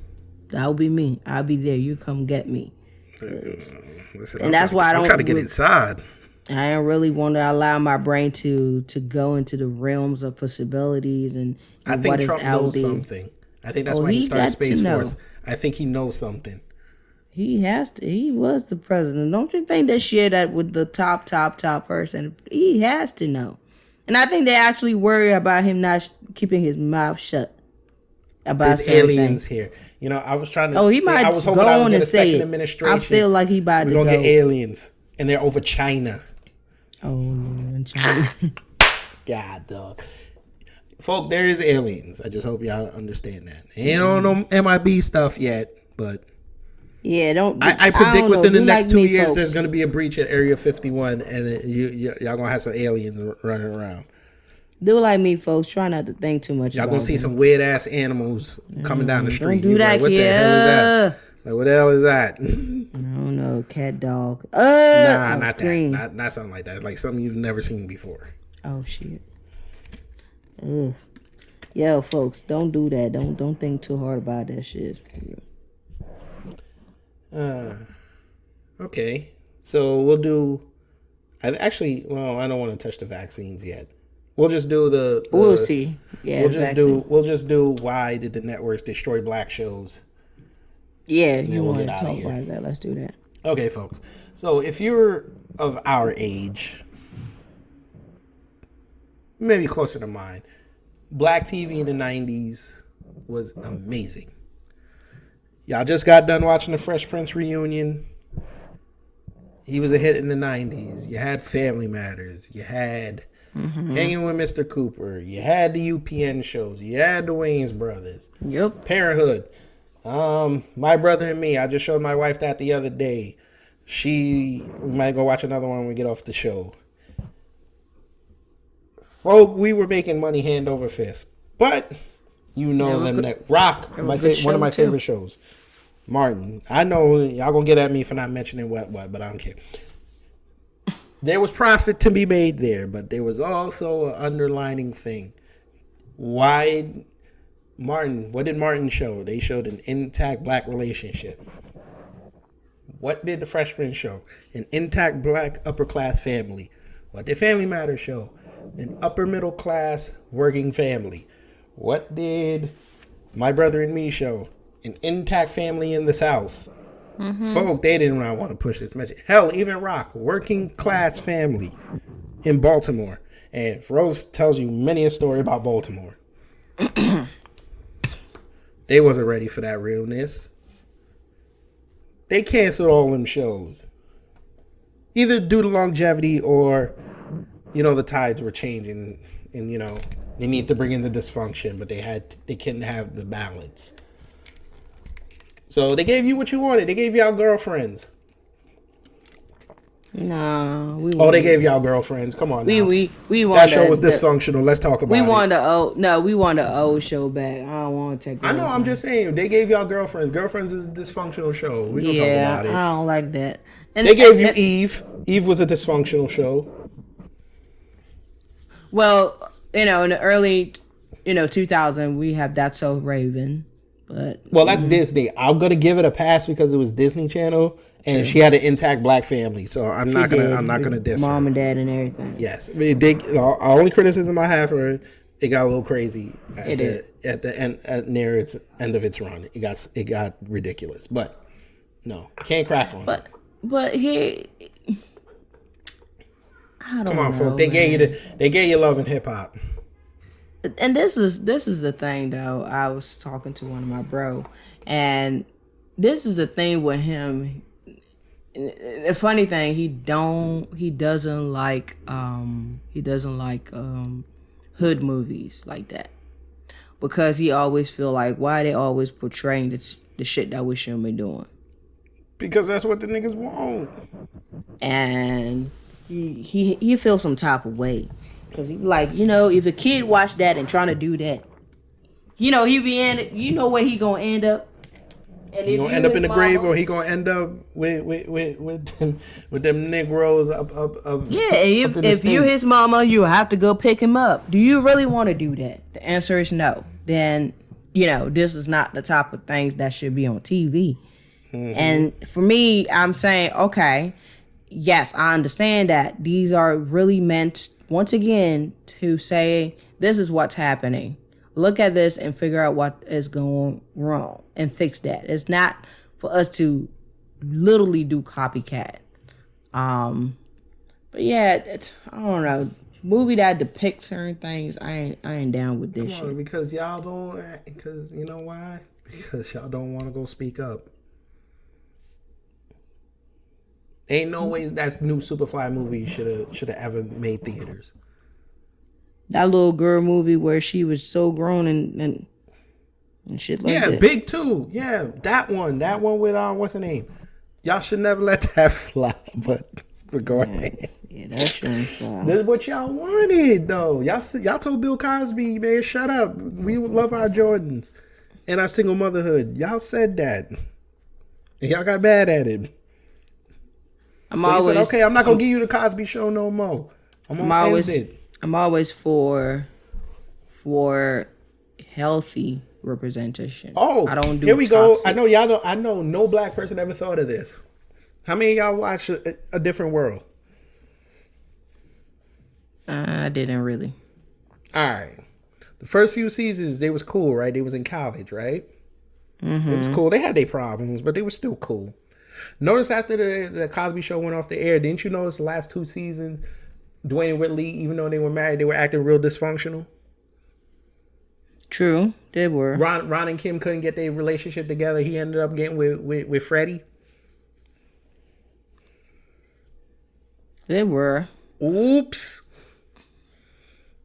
That'll be me. I'll be there. You come get me. Mm, listen, and I'm that's why I don't. I'm trying to get inside. I don't really want to allow my brain to to go into the realms of possibilities and, and I think what Trump is out knows there. something. I think that's oh, why he, he started Space Force. I think he knows something. He has to. He was the president. Don't you think they share that with the top, top, top person? He has to know. And I think they actually worry about him not keeping his mouth shut about There's aliens things. here. You know, I was trying to. Oh, he say, might I was go on and say it. Administration. I feel like he about to go. get aliens, and they're over China. Oh, Lord, China. God, dog. Folk, there is aliens. I just hope y'all understand that. Ain't on no MIB stuff yet, but yeah, don't. I, I predict I within know. the next like two years, folks. there's going to be a breach at Area 51, and it, you, you, y'all gonna have some aliens running around. Do like me, folks. Try not to think too much. Y'all gonna see them. some weird ass animals coming down the street. Don't do that, like, what the hell is that? Like, what the hell is that? no, no, cat dog. Uh, nah, not scream. that. Not, not something like that. Like something you've never seen before. Oh shit. Ugh. Yo, folks, don't do that. Don't don't think too hard about that shit. Uh, okay. So we'll do. I actually, well, I don't want to touch the vaccines yet. We'll just do the. the we'll see. Yeah, we'll just vaccine. do. We'll just do. Why did the networks destroy black shows? Yeah, you we'll want to talk about that? Let's do that. Okay, folks. So if you're of our age, maybe closer to mine, black TV in the '90s was amazing. Y'all just got done watching the Fresh Prince reunion. He was a hit in the '90s. You had Family Matters. You had Hanging with Mr. Cooper. You had the UPN shows. You had the Wayans Brothers. Yep. Parenthood. Um, my brother and me. I just showed my wife that the other day. She we might go watch another one when we get off the show. Folk, we were making money hand over fist, but you know Yeah, them that rock. My fa- one of my too. favorite shows. Martin. I know y'all gonna get at me for not mentioning what what, but I don't care. There was profit to be made there, but there was also an underlining thing. Why Martin, what did Martin show? They showed an intact black relationship. What did the freshman show? An intact black upper class family. What did Family Matters show? An upper middle class working family. What did My Brother and Me show? An intact family in the South. Mm-hmm. Folk, they did not want to push this message. Hell, even Roc, working class family in Baltimore. And Rose tells you many a story about Baltimore. they wasn't ready for that realness. They canceled all them shows. Either due to longevity or, you know, the tides were changing and, you know, they need to bring in the dysfunction, but they had they couldn't have the balance. So they gave you what you wanted. They gave y'all girlfriends. No, we Oh, they gave y'all girlfriends. Come on. we now. we we want That show the- was the- dysfunctional. Let's talk about We want the old no, we want the old show back. I don't want to take. I know. I'm just saying. They gave y'all girlfriends. Girlfriends is a dysfunctional show. We gonna yeah. talk about it. I don't like that. And They gave you and- Eve. Eve was a dysfunctional show. Well, you know, in the early, you know, 2000, we have That's So Raven, but Well, that's Disney. I'm gonna give it a pass because it was Disney Channel and she had an intact black family. So I'm not gonna. did I'm not gonna diss her. mom and dad and everything. Yes, I mean, they, our only criticism I have for it, it got a little crazy at It the, did. at the end at near its end of its run. It got it got ridiculous, but no, can't crack on. it. But but he, I don't Come on, know, folks. They gave you the they gave you love in hip hop. and this is this is the thing though. I was talking to one of my bro, and this is the thing with him. The funny thing, he don't he doesn't like um he doesn't like um hood movies like that because he always feel like why they always portraying the, the shit that we shouldn't be doing. Because that's what the niggas want. and he he, he feels some type of way because he like you know if a kid watch that and trying to do that, you know he be in it. You know where he gonna end up. And He if gonna end up in the grave, or he gonna end up with with with with them, with them Negroes up up up. yeah. If up if you his mama, you have to go pick him up. Do you really want to do that? The answer is no. Then you know this is not the type of things that should be on TV. Mm-hmm. And for me, I'm saying, okay, yes, I understand that these are really meant once again to say this is what's happening. Look at this and figure out what is going wrong and fix that. It's not for us to literally do copycat. Um, but yeah, it's, I don't know. Movie that depicts certain things, I ain't, I ain't down with this Come on, shit. because y'all don't. Because you know why? Because y'all don't want to go speak up. Ain't no way that new Superfly movie should have should have ever made theaters. That little girl movie where she was so grown and and, and shit like yeah, that. Yeah, big Two. Yeah, that one. That one with um, what's her name? Y'all should never let that fly. But but go ahead. yeah, that shit. Wow. This is what y'all wanted, though. Y'all y'all told Bill Cosby, man, shut up. We love our Jordans and our single motherhood. Y'all said that, and y'all got mad at him. I'm So always said, okay, I'm not gonna give you the Cosby Show no more. I'm I'm always it. I'm always for for healthy representation. Oh, I don't do Here we toxic. go. I know y'all don't. I know no black person ever thought of this. How many of y'all watch a, a different world? I didn't really. All right. The first few seasons, they was cool, right? They was in college, right? Mm-hmm. It was cool. They had their problems, but they were still cool. Notice after the, the Cosby Show went off the air, didn't you notice the last two seasons, Dwayne Whitley, even though they were married, they were acting real dysfunctional? True, they were. Ron, Ron and Kim couldn't get their relationship together. He ended up getting with with, with Freddie. They were. Oops.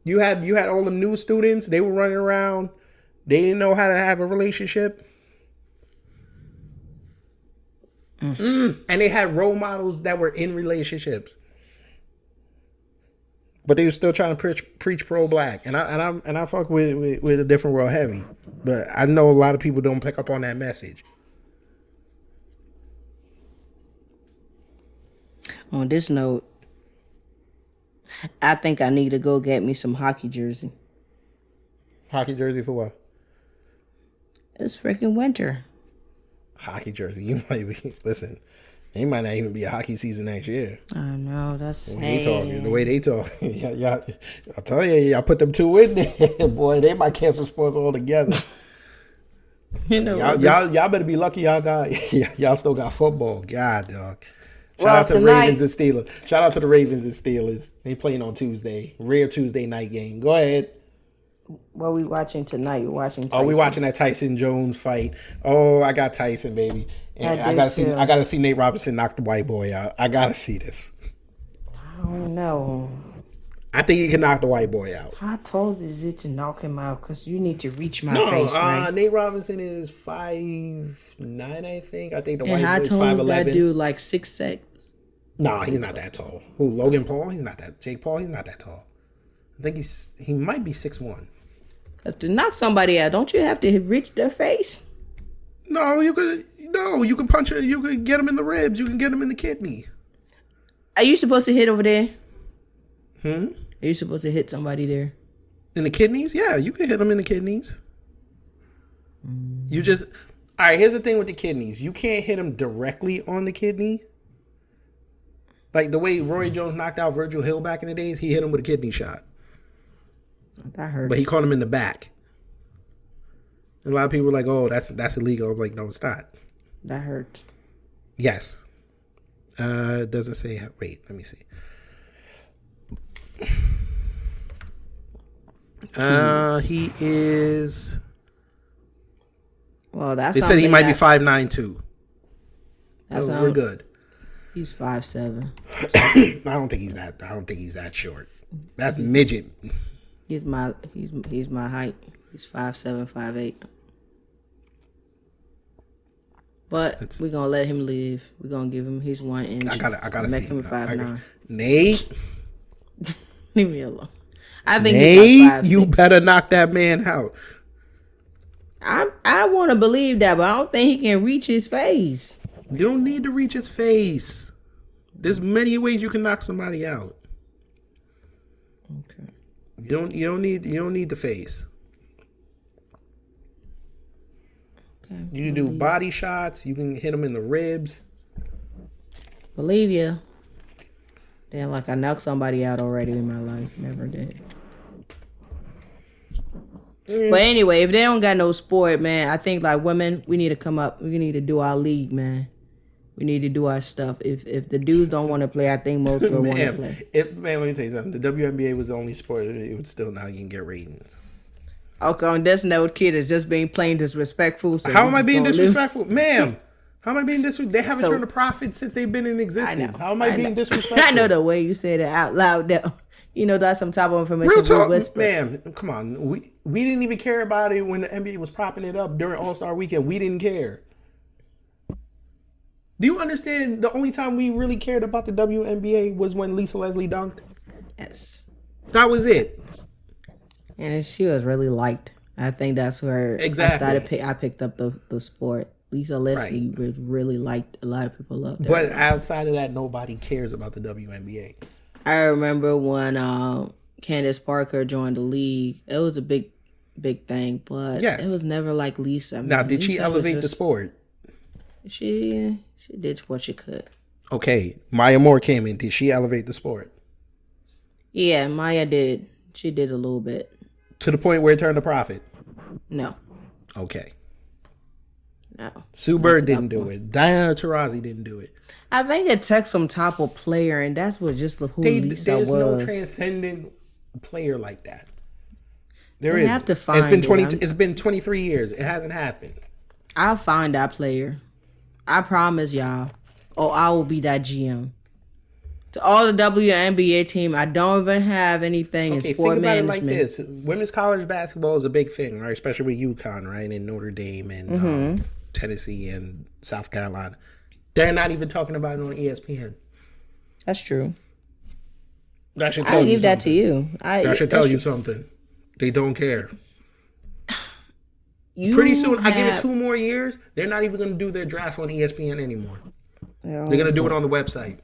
You had you had all the new students. They were running around. They didn't know how to have a relationship. Mm. And they had role models that were in relationships, but they were still trying to preach preach pro black. And I and I and I fuck with, with with a different world heavy, but I know a lot of people don't pick up on that message. On this note, I think I need to go get me some hockey jersey. Hockey jersey for what? It's freaking winter. Hockey jersey. You might be listen. It might not even be a hockey season next year. I know that's The way they talk. the way they talk, yeah, yeah. I tell you, y'all put them two in there, boy. They might cancel sports altogether. you know. Y'all, y'all, y'all better be lucky. Y'all got, y'all still got football. God, dog. Shout Well, out to the tonight- Ravens and Steelers. Shout out to the Ravens and Steelers. They playing on Tuesday, rare Tuesday night game. Go ahead. What we watching tonight? We're watching. Tyson. Oh, we watching that Tyson Jones fight. Oh, I got Tyson, baby. And I I, gotta see. I gotta see Nate Robinson knock the white boy out. I gotta see this. I don't know. I think he can knock the white boy out. How tall is it to knock him out? Cause you need to reach my No, face, uh, right? Nate Robinson is five nine, I think. I think the And white how boy is tall five is that eleven. dude? Like six six. No, he's not that tall. Who? Logan Paul? He's not that. Jake Paul? He's not that tall. I think he's he might be six one. To knock somebody out, don't you have to reach their face? No, you could. No, you can punch it. You can get him in the ribs. You can get him in the kidney. Are you supposed to hit over there? Hmm. Are you supposed to hit somebody there? In the kidneys? Yeah, you can hit them in the kidneys. You just. All right. Here's the thing with the kidneys. You can't hit them directly on the kidney. Like the way Roy Jones knocked out Virgil Hill back in the days, he hit him with a kidney shot. That hurts. but he caught him in the back. And a lot of people were like, "Oh, that's that's illegal." I'm like, "No, it's not." that hurts. Yes. Uh, it doesn't say. Wait, let me see. Uh, he is. Well, that's They said he might be five nine two. That's we're good. He's five seven. I don't think he's that. I don't think he's that short. That's midget. He's my he's he's my height. He's five seven, five eight. But we're gonna let him live. We're gonna give him his one inch. I gotta. I gotta make see. him I- five I- nine. Nate, Leave me alone. I think Nate, five, you six. better knock that man out. I I want to believe that, but I don't think he can reach his face. You don't need to reach his face. There's many ways you can knock somebody out. You don't. You don't need. You don't need the face. Okay. You can do body shots. You can hit them in the ribs. Believe you. Damn, like I knocked somebody out already in my life. Never did. But anyway, if they don't got no sport, man, I think like women, we need to come up. We need to do our league, man. We need to do our stuff. If if the dudes don't want to play, I think most girls want to play. if, man, let me tell you something. The WNBA was the only sport it would still not even get ratings. Okay, on this note, kid is just being plain disrespectful. So How am I being gonna live- disrespectful, ma'am? How am I being disrespectful? They haven't So- turned a profit since they've been in I existence. How am I, being know. disrespectful? I know the way you said it out loud. Though. You know that's some type of information. Real talk, whisper. ma'am. Come on, we we didn't even care about it when the NBA was propping it up during All Star Weekend. We didn't care. Do you understand? The only time we really cared about the WNBA was when Lisa Leslie dunked. Yes. That was it. And she was really liked. I think that's where Exactly. I started. Pick, I picked up the, the sport. Lisa Leslie was really liked. A lot of people loved her. But outside of that, nobody cares about the WNBA. I remember when um, Candace Parker joined the league. It was a big, big thing. But Yes. it was never like Lisa. Now, did she Lisa was elevate the sport? She she did what she could. Okay, Maya Moore came in. Did she elevate the sport Yeah, Maya did. She did a little bit. to the point where it turned a profit? No, Okay. no. Sue Bird that didn't do it. Diana Taurasi didn't do it. I think it took some type of player, and that's what just who They, Lisa there's no was. transcendent player like that. There They is. have to It's find been it. twenty. I'm- It's been twenty three years. It hasn't happened. I'll find that player. I promise y'all. Or I will be that GM. To all the WNBA team, I don't even have anything Okay, in sport think about it like management. this: women's college basketball is a big thing, right? Especially with UConn, right, and Notre Dame and Mm-hmm. um, Tennessee and South Carolina. They're not even talking about it on ESPN. That's true. That should tell I'll you give that to you. I, That should tell you something. They don't care. You Pretty soon, I give it two more years. They're not even going to do their draft on ESPN anymore. They're They're going to do it on the website.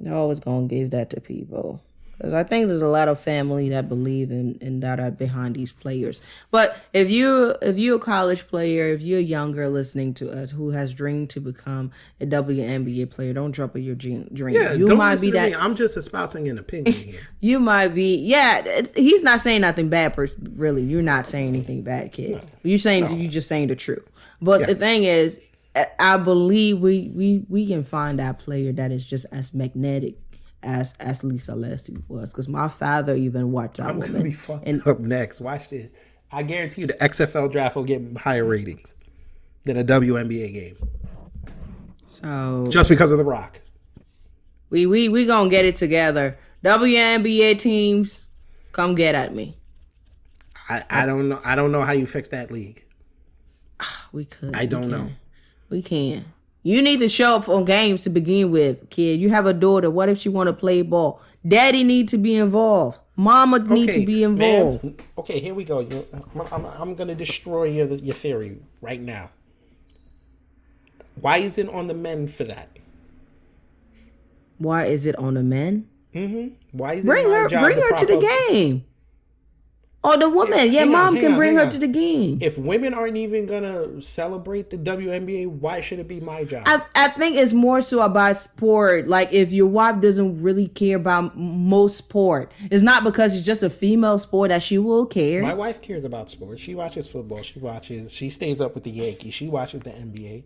They're always gonna give that to people because I think there's a lot of family that believe in, in that are behind these players. But if you if you're a college player, if you're younger listening to us who has dreamed to become a WNBA player, don't drop your dream. dream. Yeah, you don't might be that. me. I'm just espousing an opinion here. You might be. Yeah, it's, he's not saying nothing bad. Per, really, you're not saying anything bad, kid. You're saying you're just saying the truth. But the thing is, I believe we we we can find that player that is just as magnetic as as Lisa Leslie was. Because my father even watched that I'm going to be fucked and up next. Watch this. I guarantee you the XFL draft will get higher ratings than a WNBA game so just because of The Rock. we we we gonna get it together. WNBA teams, come get at me. I, I don't know. I don't know how you fix that league. Ah, we could. I don't know. We can. You need to show up on games to begin with, kid. You have a daughter. What if she want to play ball? Daddy need to be involved. Mama need to be involved. Okay, here we go. I'm, I'm, I'm going to destroy your, your theory right now. Why is it on the men for that? Why is it on the men? Mm-hmm. Why is it Bring her, bring her to the game. Or the woman, yeah, on, mom hang can on, bring her on. to the game. If women aren't even gonna celebrate the WNBA, why should it be my job? I, I think it's more so about sport. Like if your wife doesn't really care about most sport, it's not because it's just a female sport that she will care. My wife cares about sports. She watches football. She watches. She stays up with the Yankees. She watches the NBA.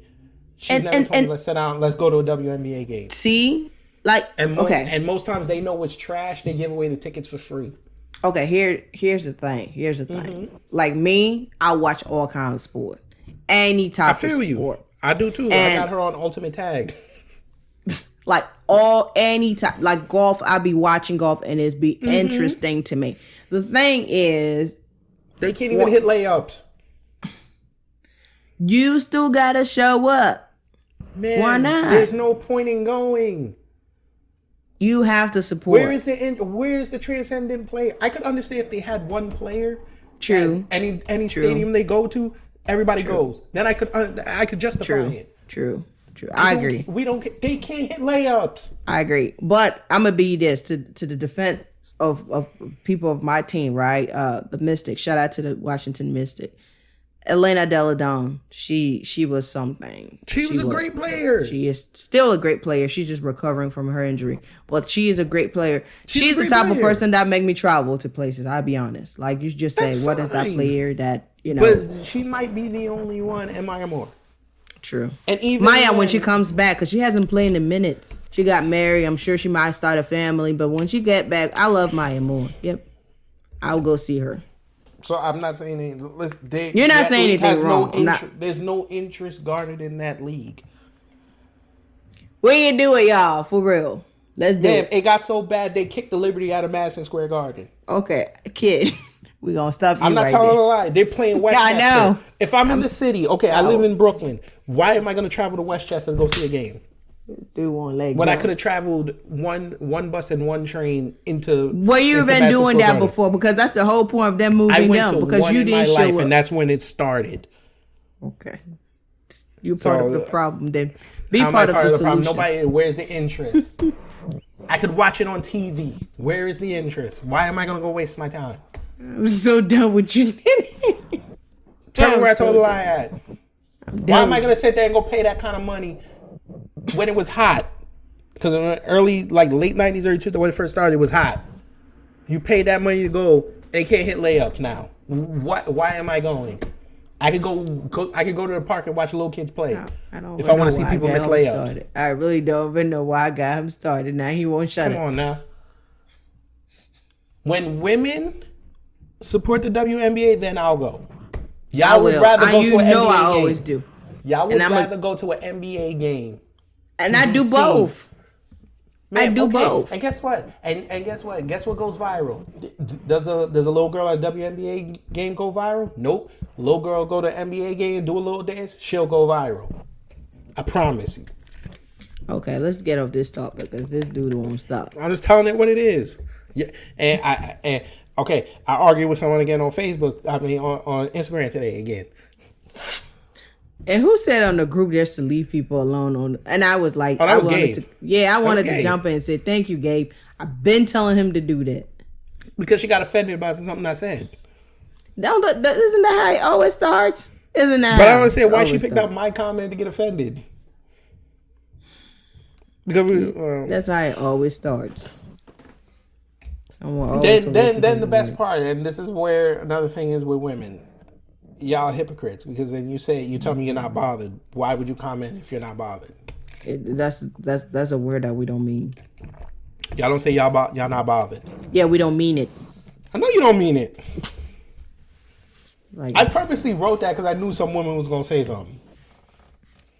She's And- never and- told and- me let's sit down. Let's go to a WNBA game. See, like And mo- okay, And most times they know it's trash. They give away the tickets for free. Okay. Here, here's the thing. Here's the thing. Mm-hmm. Like me, I watch all kinds of sport, any I type feel of you. sport. I do too. I got her on Ultimate Tag. like all any type like golf i be watching golf and it's be Mm-hmm. interesting to me the thing is They can't even hit layups. you still gotta show up Man, Why not? There's no point in going. You have to support Where is the in, where is the transcendent player? I could understand if they had one player. true Any any stadium they go to, everybody goes. Then I could uh, I could justify true it. true true i agree We don't. They can't hit layups. i agree but i'm gonna be this to to the defense of, of people of my team right uh the mystic shout out to the washington mystic elena delle donne she she was something She was a great player. She is still a great player. She's just recovering from her injury, but she is a great player. She's, the great type of person that make me travel to places. I'll be honest. Like you just say, That's what is that player that you know? but she might be the only one. And Maya Moore. true. And even Maya, when she comes back, because she hasn't played in a minute. She got married. I'm sure she might start a family, but when she get back, I love Maya Moore. Yep, I'll go see her. So I'm not saying anything. They, You're not saying anything wrong. No I'm not- There's no interest garnered in that league. We can do it, y'all, for real. Let's do Damn, it. it got so bad they kicked the Liberty out of Madison Square Garden. Okay, kid, we gonna stop you I'm not right telling there. a lie. They're playing Westchester. I know. If I'm, in the city, okay, I live in Brooklyn. Why am I to travel to Westchester to go see a game Do one leg. when I could have traveled one one bus and one train into? Well, you've into been Madison doing that before because that's the whole point of them moving I went them to because one you in didn't show life, up. and that's when it started. okay. You're part So, of the uh, problem. Then be How am I part, of the, solution. Nobody. Where's the interest? I could watch it on TV. Where is the interest? Why am I going to go waste my time? I'm so done with you. Tell me I'm where I so told a lie at. Why am I going to sit there and go pay that kind of money when it was hot? Because in the early, like late '90s, early 2000s, when it first started, it was hot. You paid that money to go. They can't hit layups now. What? Why am I going? I could go, go. I could go to the park and watch little kids play. I don't if I want to see people miss layups. Started. I really don't even know why I got him started. Now he won't shut up. Come on now. When women support the WNBA, then I'll go. I Y'all would rather go you to an NBA game. You know I always do, Y'all would And I'm a- rather go to an NBA game. And I do both. I do okay, both. And guess what? And and guess what? Guess what goes viral? Does a does a little girl at a WNBA game go viral? Nope. Little girl go to NBA game and do a little dance, she'll go viral. I promise you. Okay, let's get off this topic because this dude won't stop. I'm just telling it what it is. Yeah, and I and okay, I argued with someone again on Facebook. I mean on, on Instagram today again. And who said on the group just to leave people alone on? And I was like, Oh, I was wanted Gabe. to, yeah, I wanted to jump in and say thank you, Gabe. I've been telling him to do that. Because she got offended by something I said. Don't isn't that how it always starts? Isn't that? But I don't understand it why she picked starts? up my comment to get offended. Because we, um, That's how it always starts. Someone always then then then the best part, and this is where another thing is with women. Y'all hypocrites because then you say you tell me you're not bothered. Why would you comment if you're not bothered? It, that's that's that's a word that we don't mean. Y'all don't say y'all bo- y'all not bothered. Yeah, we don't mean it. I know you don't mean it. Like, I purposely wrote that because I knew some woman was gonna say something.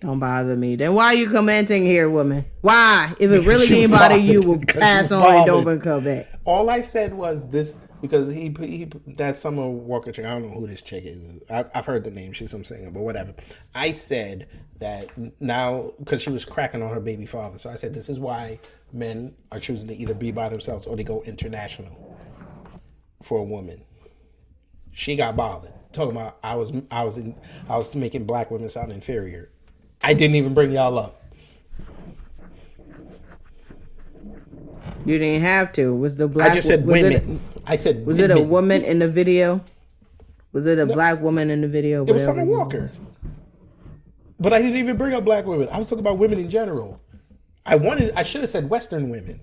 don't bother me. Then why are you commenting here, woman? Why? If it really didn't bother you, we'll pass on and don't come back. All I said was this because he he that Summer Walker chick. I don't know who this chick is. I, I've heard the name. She's some singer, but whatever. I said that now because she was cracking on her baby father. So I said this is why men are choosing to either be by themselves or they go international for a woman. She got bothered talking about I was I was in I was making black women sound inferior. I didn't even bring y'all up. You didn't have to. Was the black? I just said women. It, I said was it a woman in the video? Was it a black woman in the video? It was Summer Walker. But I didn't even bring up black women. I was talking about women in general. I wanted. I should have said Western women.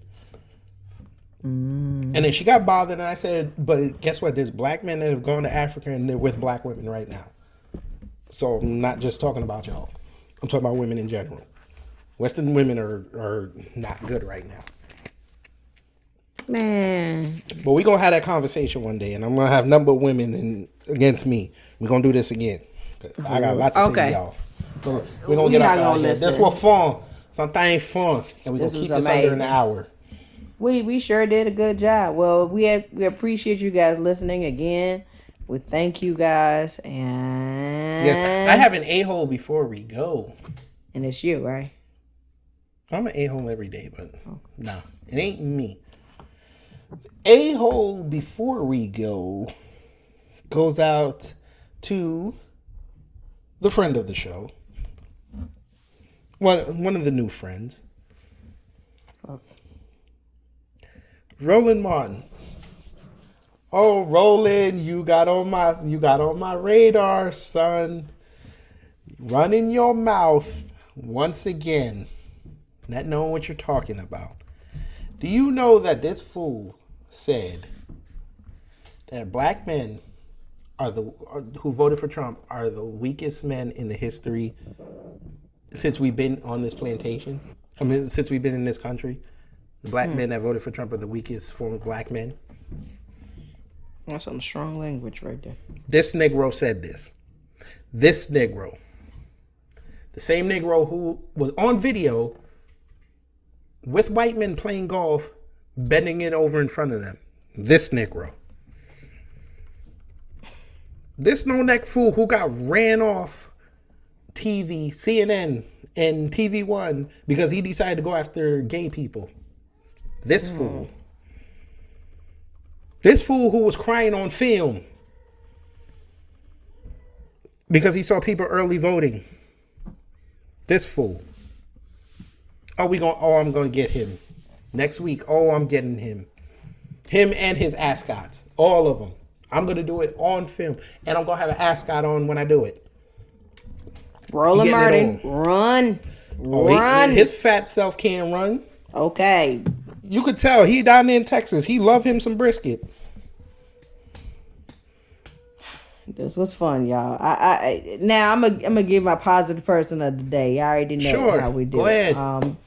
Mm. And then she got bothered, and I said, "But guess what? There's black men that have gone to Africa and they're with black women right now. So I'm not just talking about y'all. I'm talking about women in general. Western women are are not good right now. Man, But we gonna have that conversation one day, and I'm gonna have number of women in, against me. We're gonna do this again. I got a lot to say to y'all. So we're gonna We get not out gonna listen. That's what fun. Something fun, and we gonna This keep was this under an hour. we we sure did a good job. Well, we had, we appreciate you guys listening again. We thank you guys, and Yes, I have an a hole before we go. and it's you, right? I'm an a hole every day, but no, it ain't me. A hole before we go goes out to the friend of the show, one one of the new friends, Roland Martin. Oh, Roland, you got on my you got on my radar, son. Running your mouth once again, not knowing what you're talking about. Do you know that this fool said that black men are the are, who voted for Trump are the weakest men in the history since we've been on this plantation? I mean, since we've been in this country, the black hmm. men that voted for Trump are the weakest form of black men. That's some strong language right there. This Negro said this. This Negro, the same Negro who was on video with white men playing golf, bending it over in front of them. This Negro. This no neck fool who got ran off TV, CNN, and TV One because he decided to go after gay people. This hmm. fool. This fool who was crying on film because he saw people early voting. This fool. Oh, we going? Oh, I'm going to get him next week. Oh, I'm getting him. Him and his ascots, all of them. I'm going to do it on film, and I'm going to have an ascot on when I do it. Roland He Martin, run, Oh, he- run. his fat self can't run. okay, You could tell he down there in Texas. He love him some brisket. this was fun, y'all. I, I now I'm gonna I'm gonna give my positive person of the day. I already know Sure. how we do. Go ahead. Um,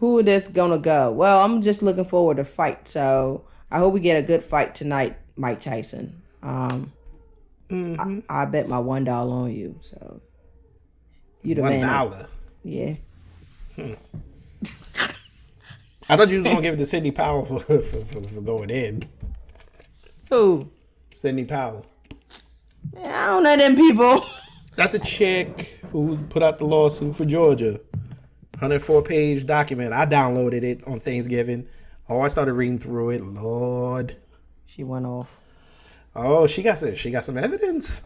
who this gonna go? Well, I'm just looking forward to fight. So I hope we get a good fight tonight, Mike Tyson. Um, I, I bet my one dollar on you. So you the One man. dollar. Yeah. I thought you was gonna give it to Sidney Powell for, for, for, for going in. Who? Sidney Powell. I don't know them people. That's a chick who put out the lawsuit for Georgia. 104 page document. I downloaded it on Thanksgiving. Oh, I started reading through it. Lord. She went off. Oh, she got some. She got some evidence.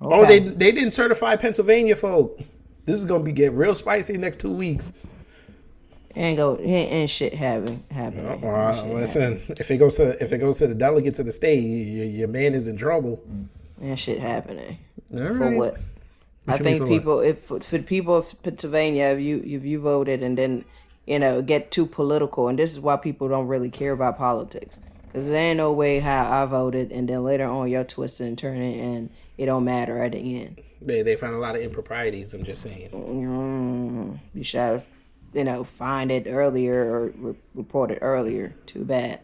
Oh, they they didn't certify Pennsylvania folk. This is gonna be get real spicy next two weeks. ain't go ain't, ain't shit having happening. Uh, listen, if it goes to if it goes to the delegates of the state, your, your man is in trouble. Ain't shit happening. All For right. What? I think people, if for the people of Pennsylvania, if you if you voted and then you know get too political, and this is why people don't really care about politics, because there ain't no way how I voted, and then later on you're twisting and turning, and it don't matter at the end. They they found a lot of improprieties. I'm just saying. Mm, you should have, you know, find it earlier or re- report it earlier. Too bad.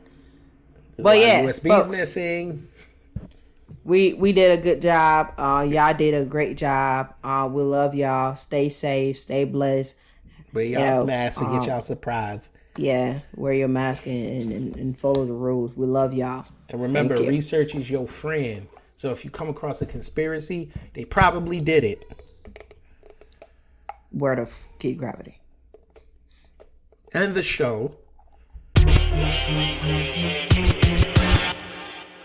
But lot of yeah, USBs folks, missing. We we did a good job. Uh, y'all did a great job. Uh, we love y'all. Stay safe. Stay blessed. Wear y'all's masks to um, get y'all surprised. Yeah, wear your mask and, and, and follow the rules. We love y'all. And remember, you. research is your friend. So if you come across a conspiracy, they probably did it. Word of Kid Gravity. End the show.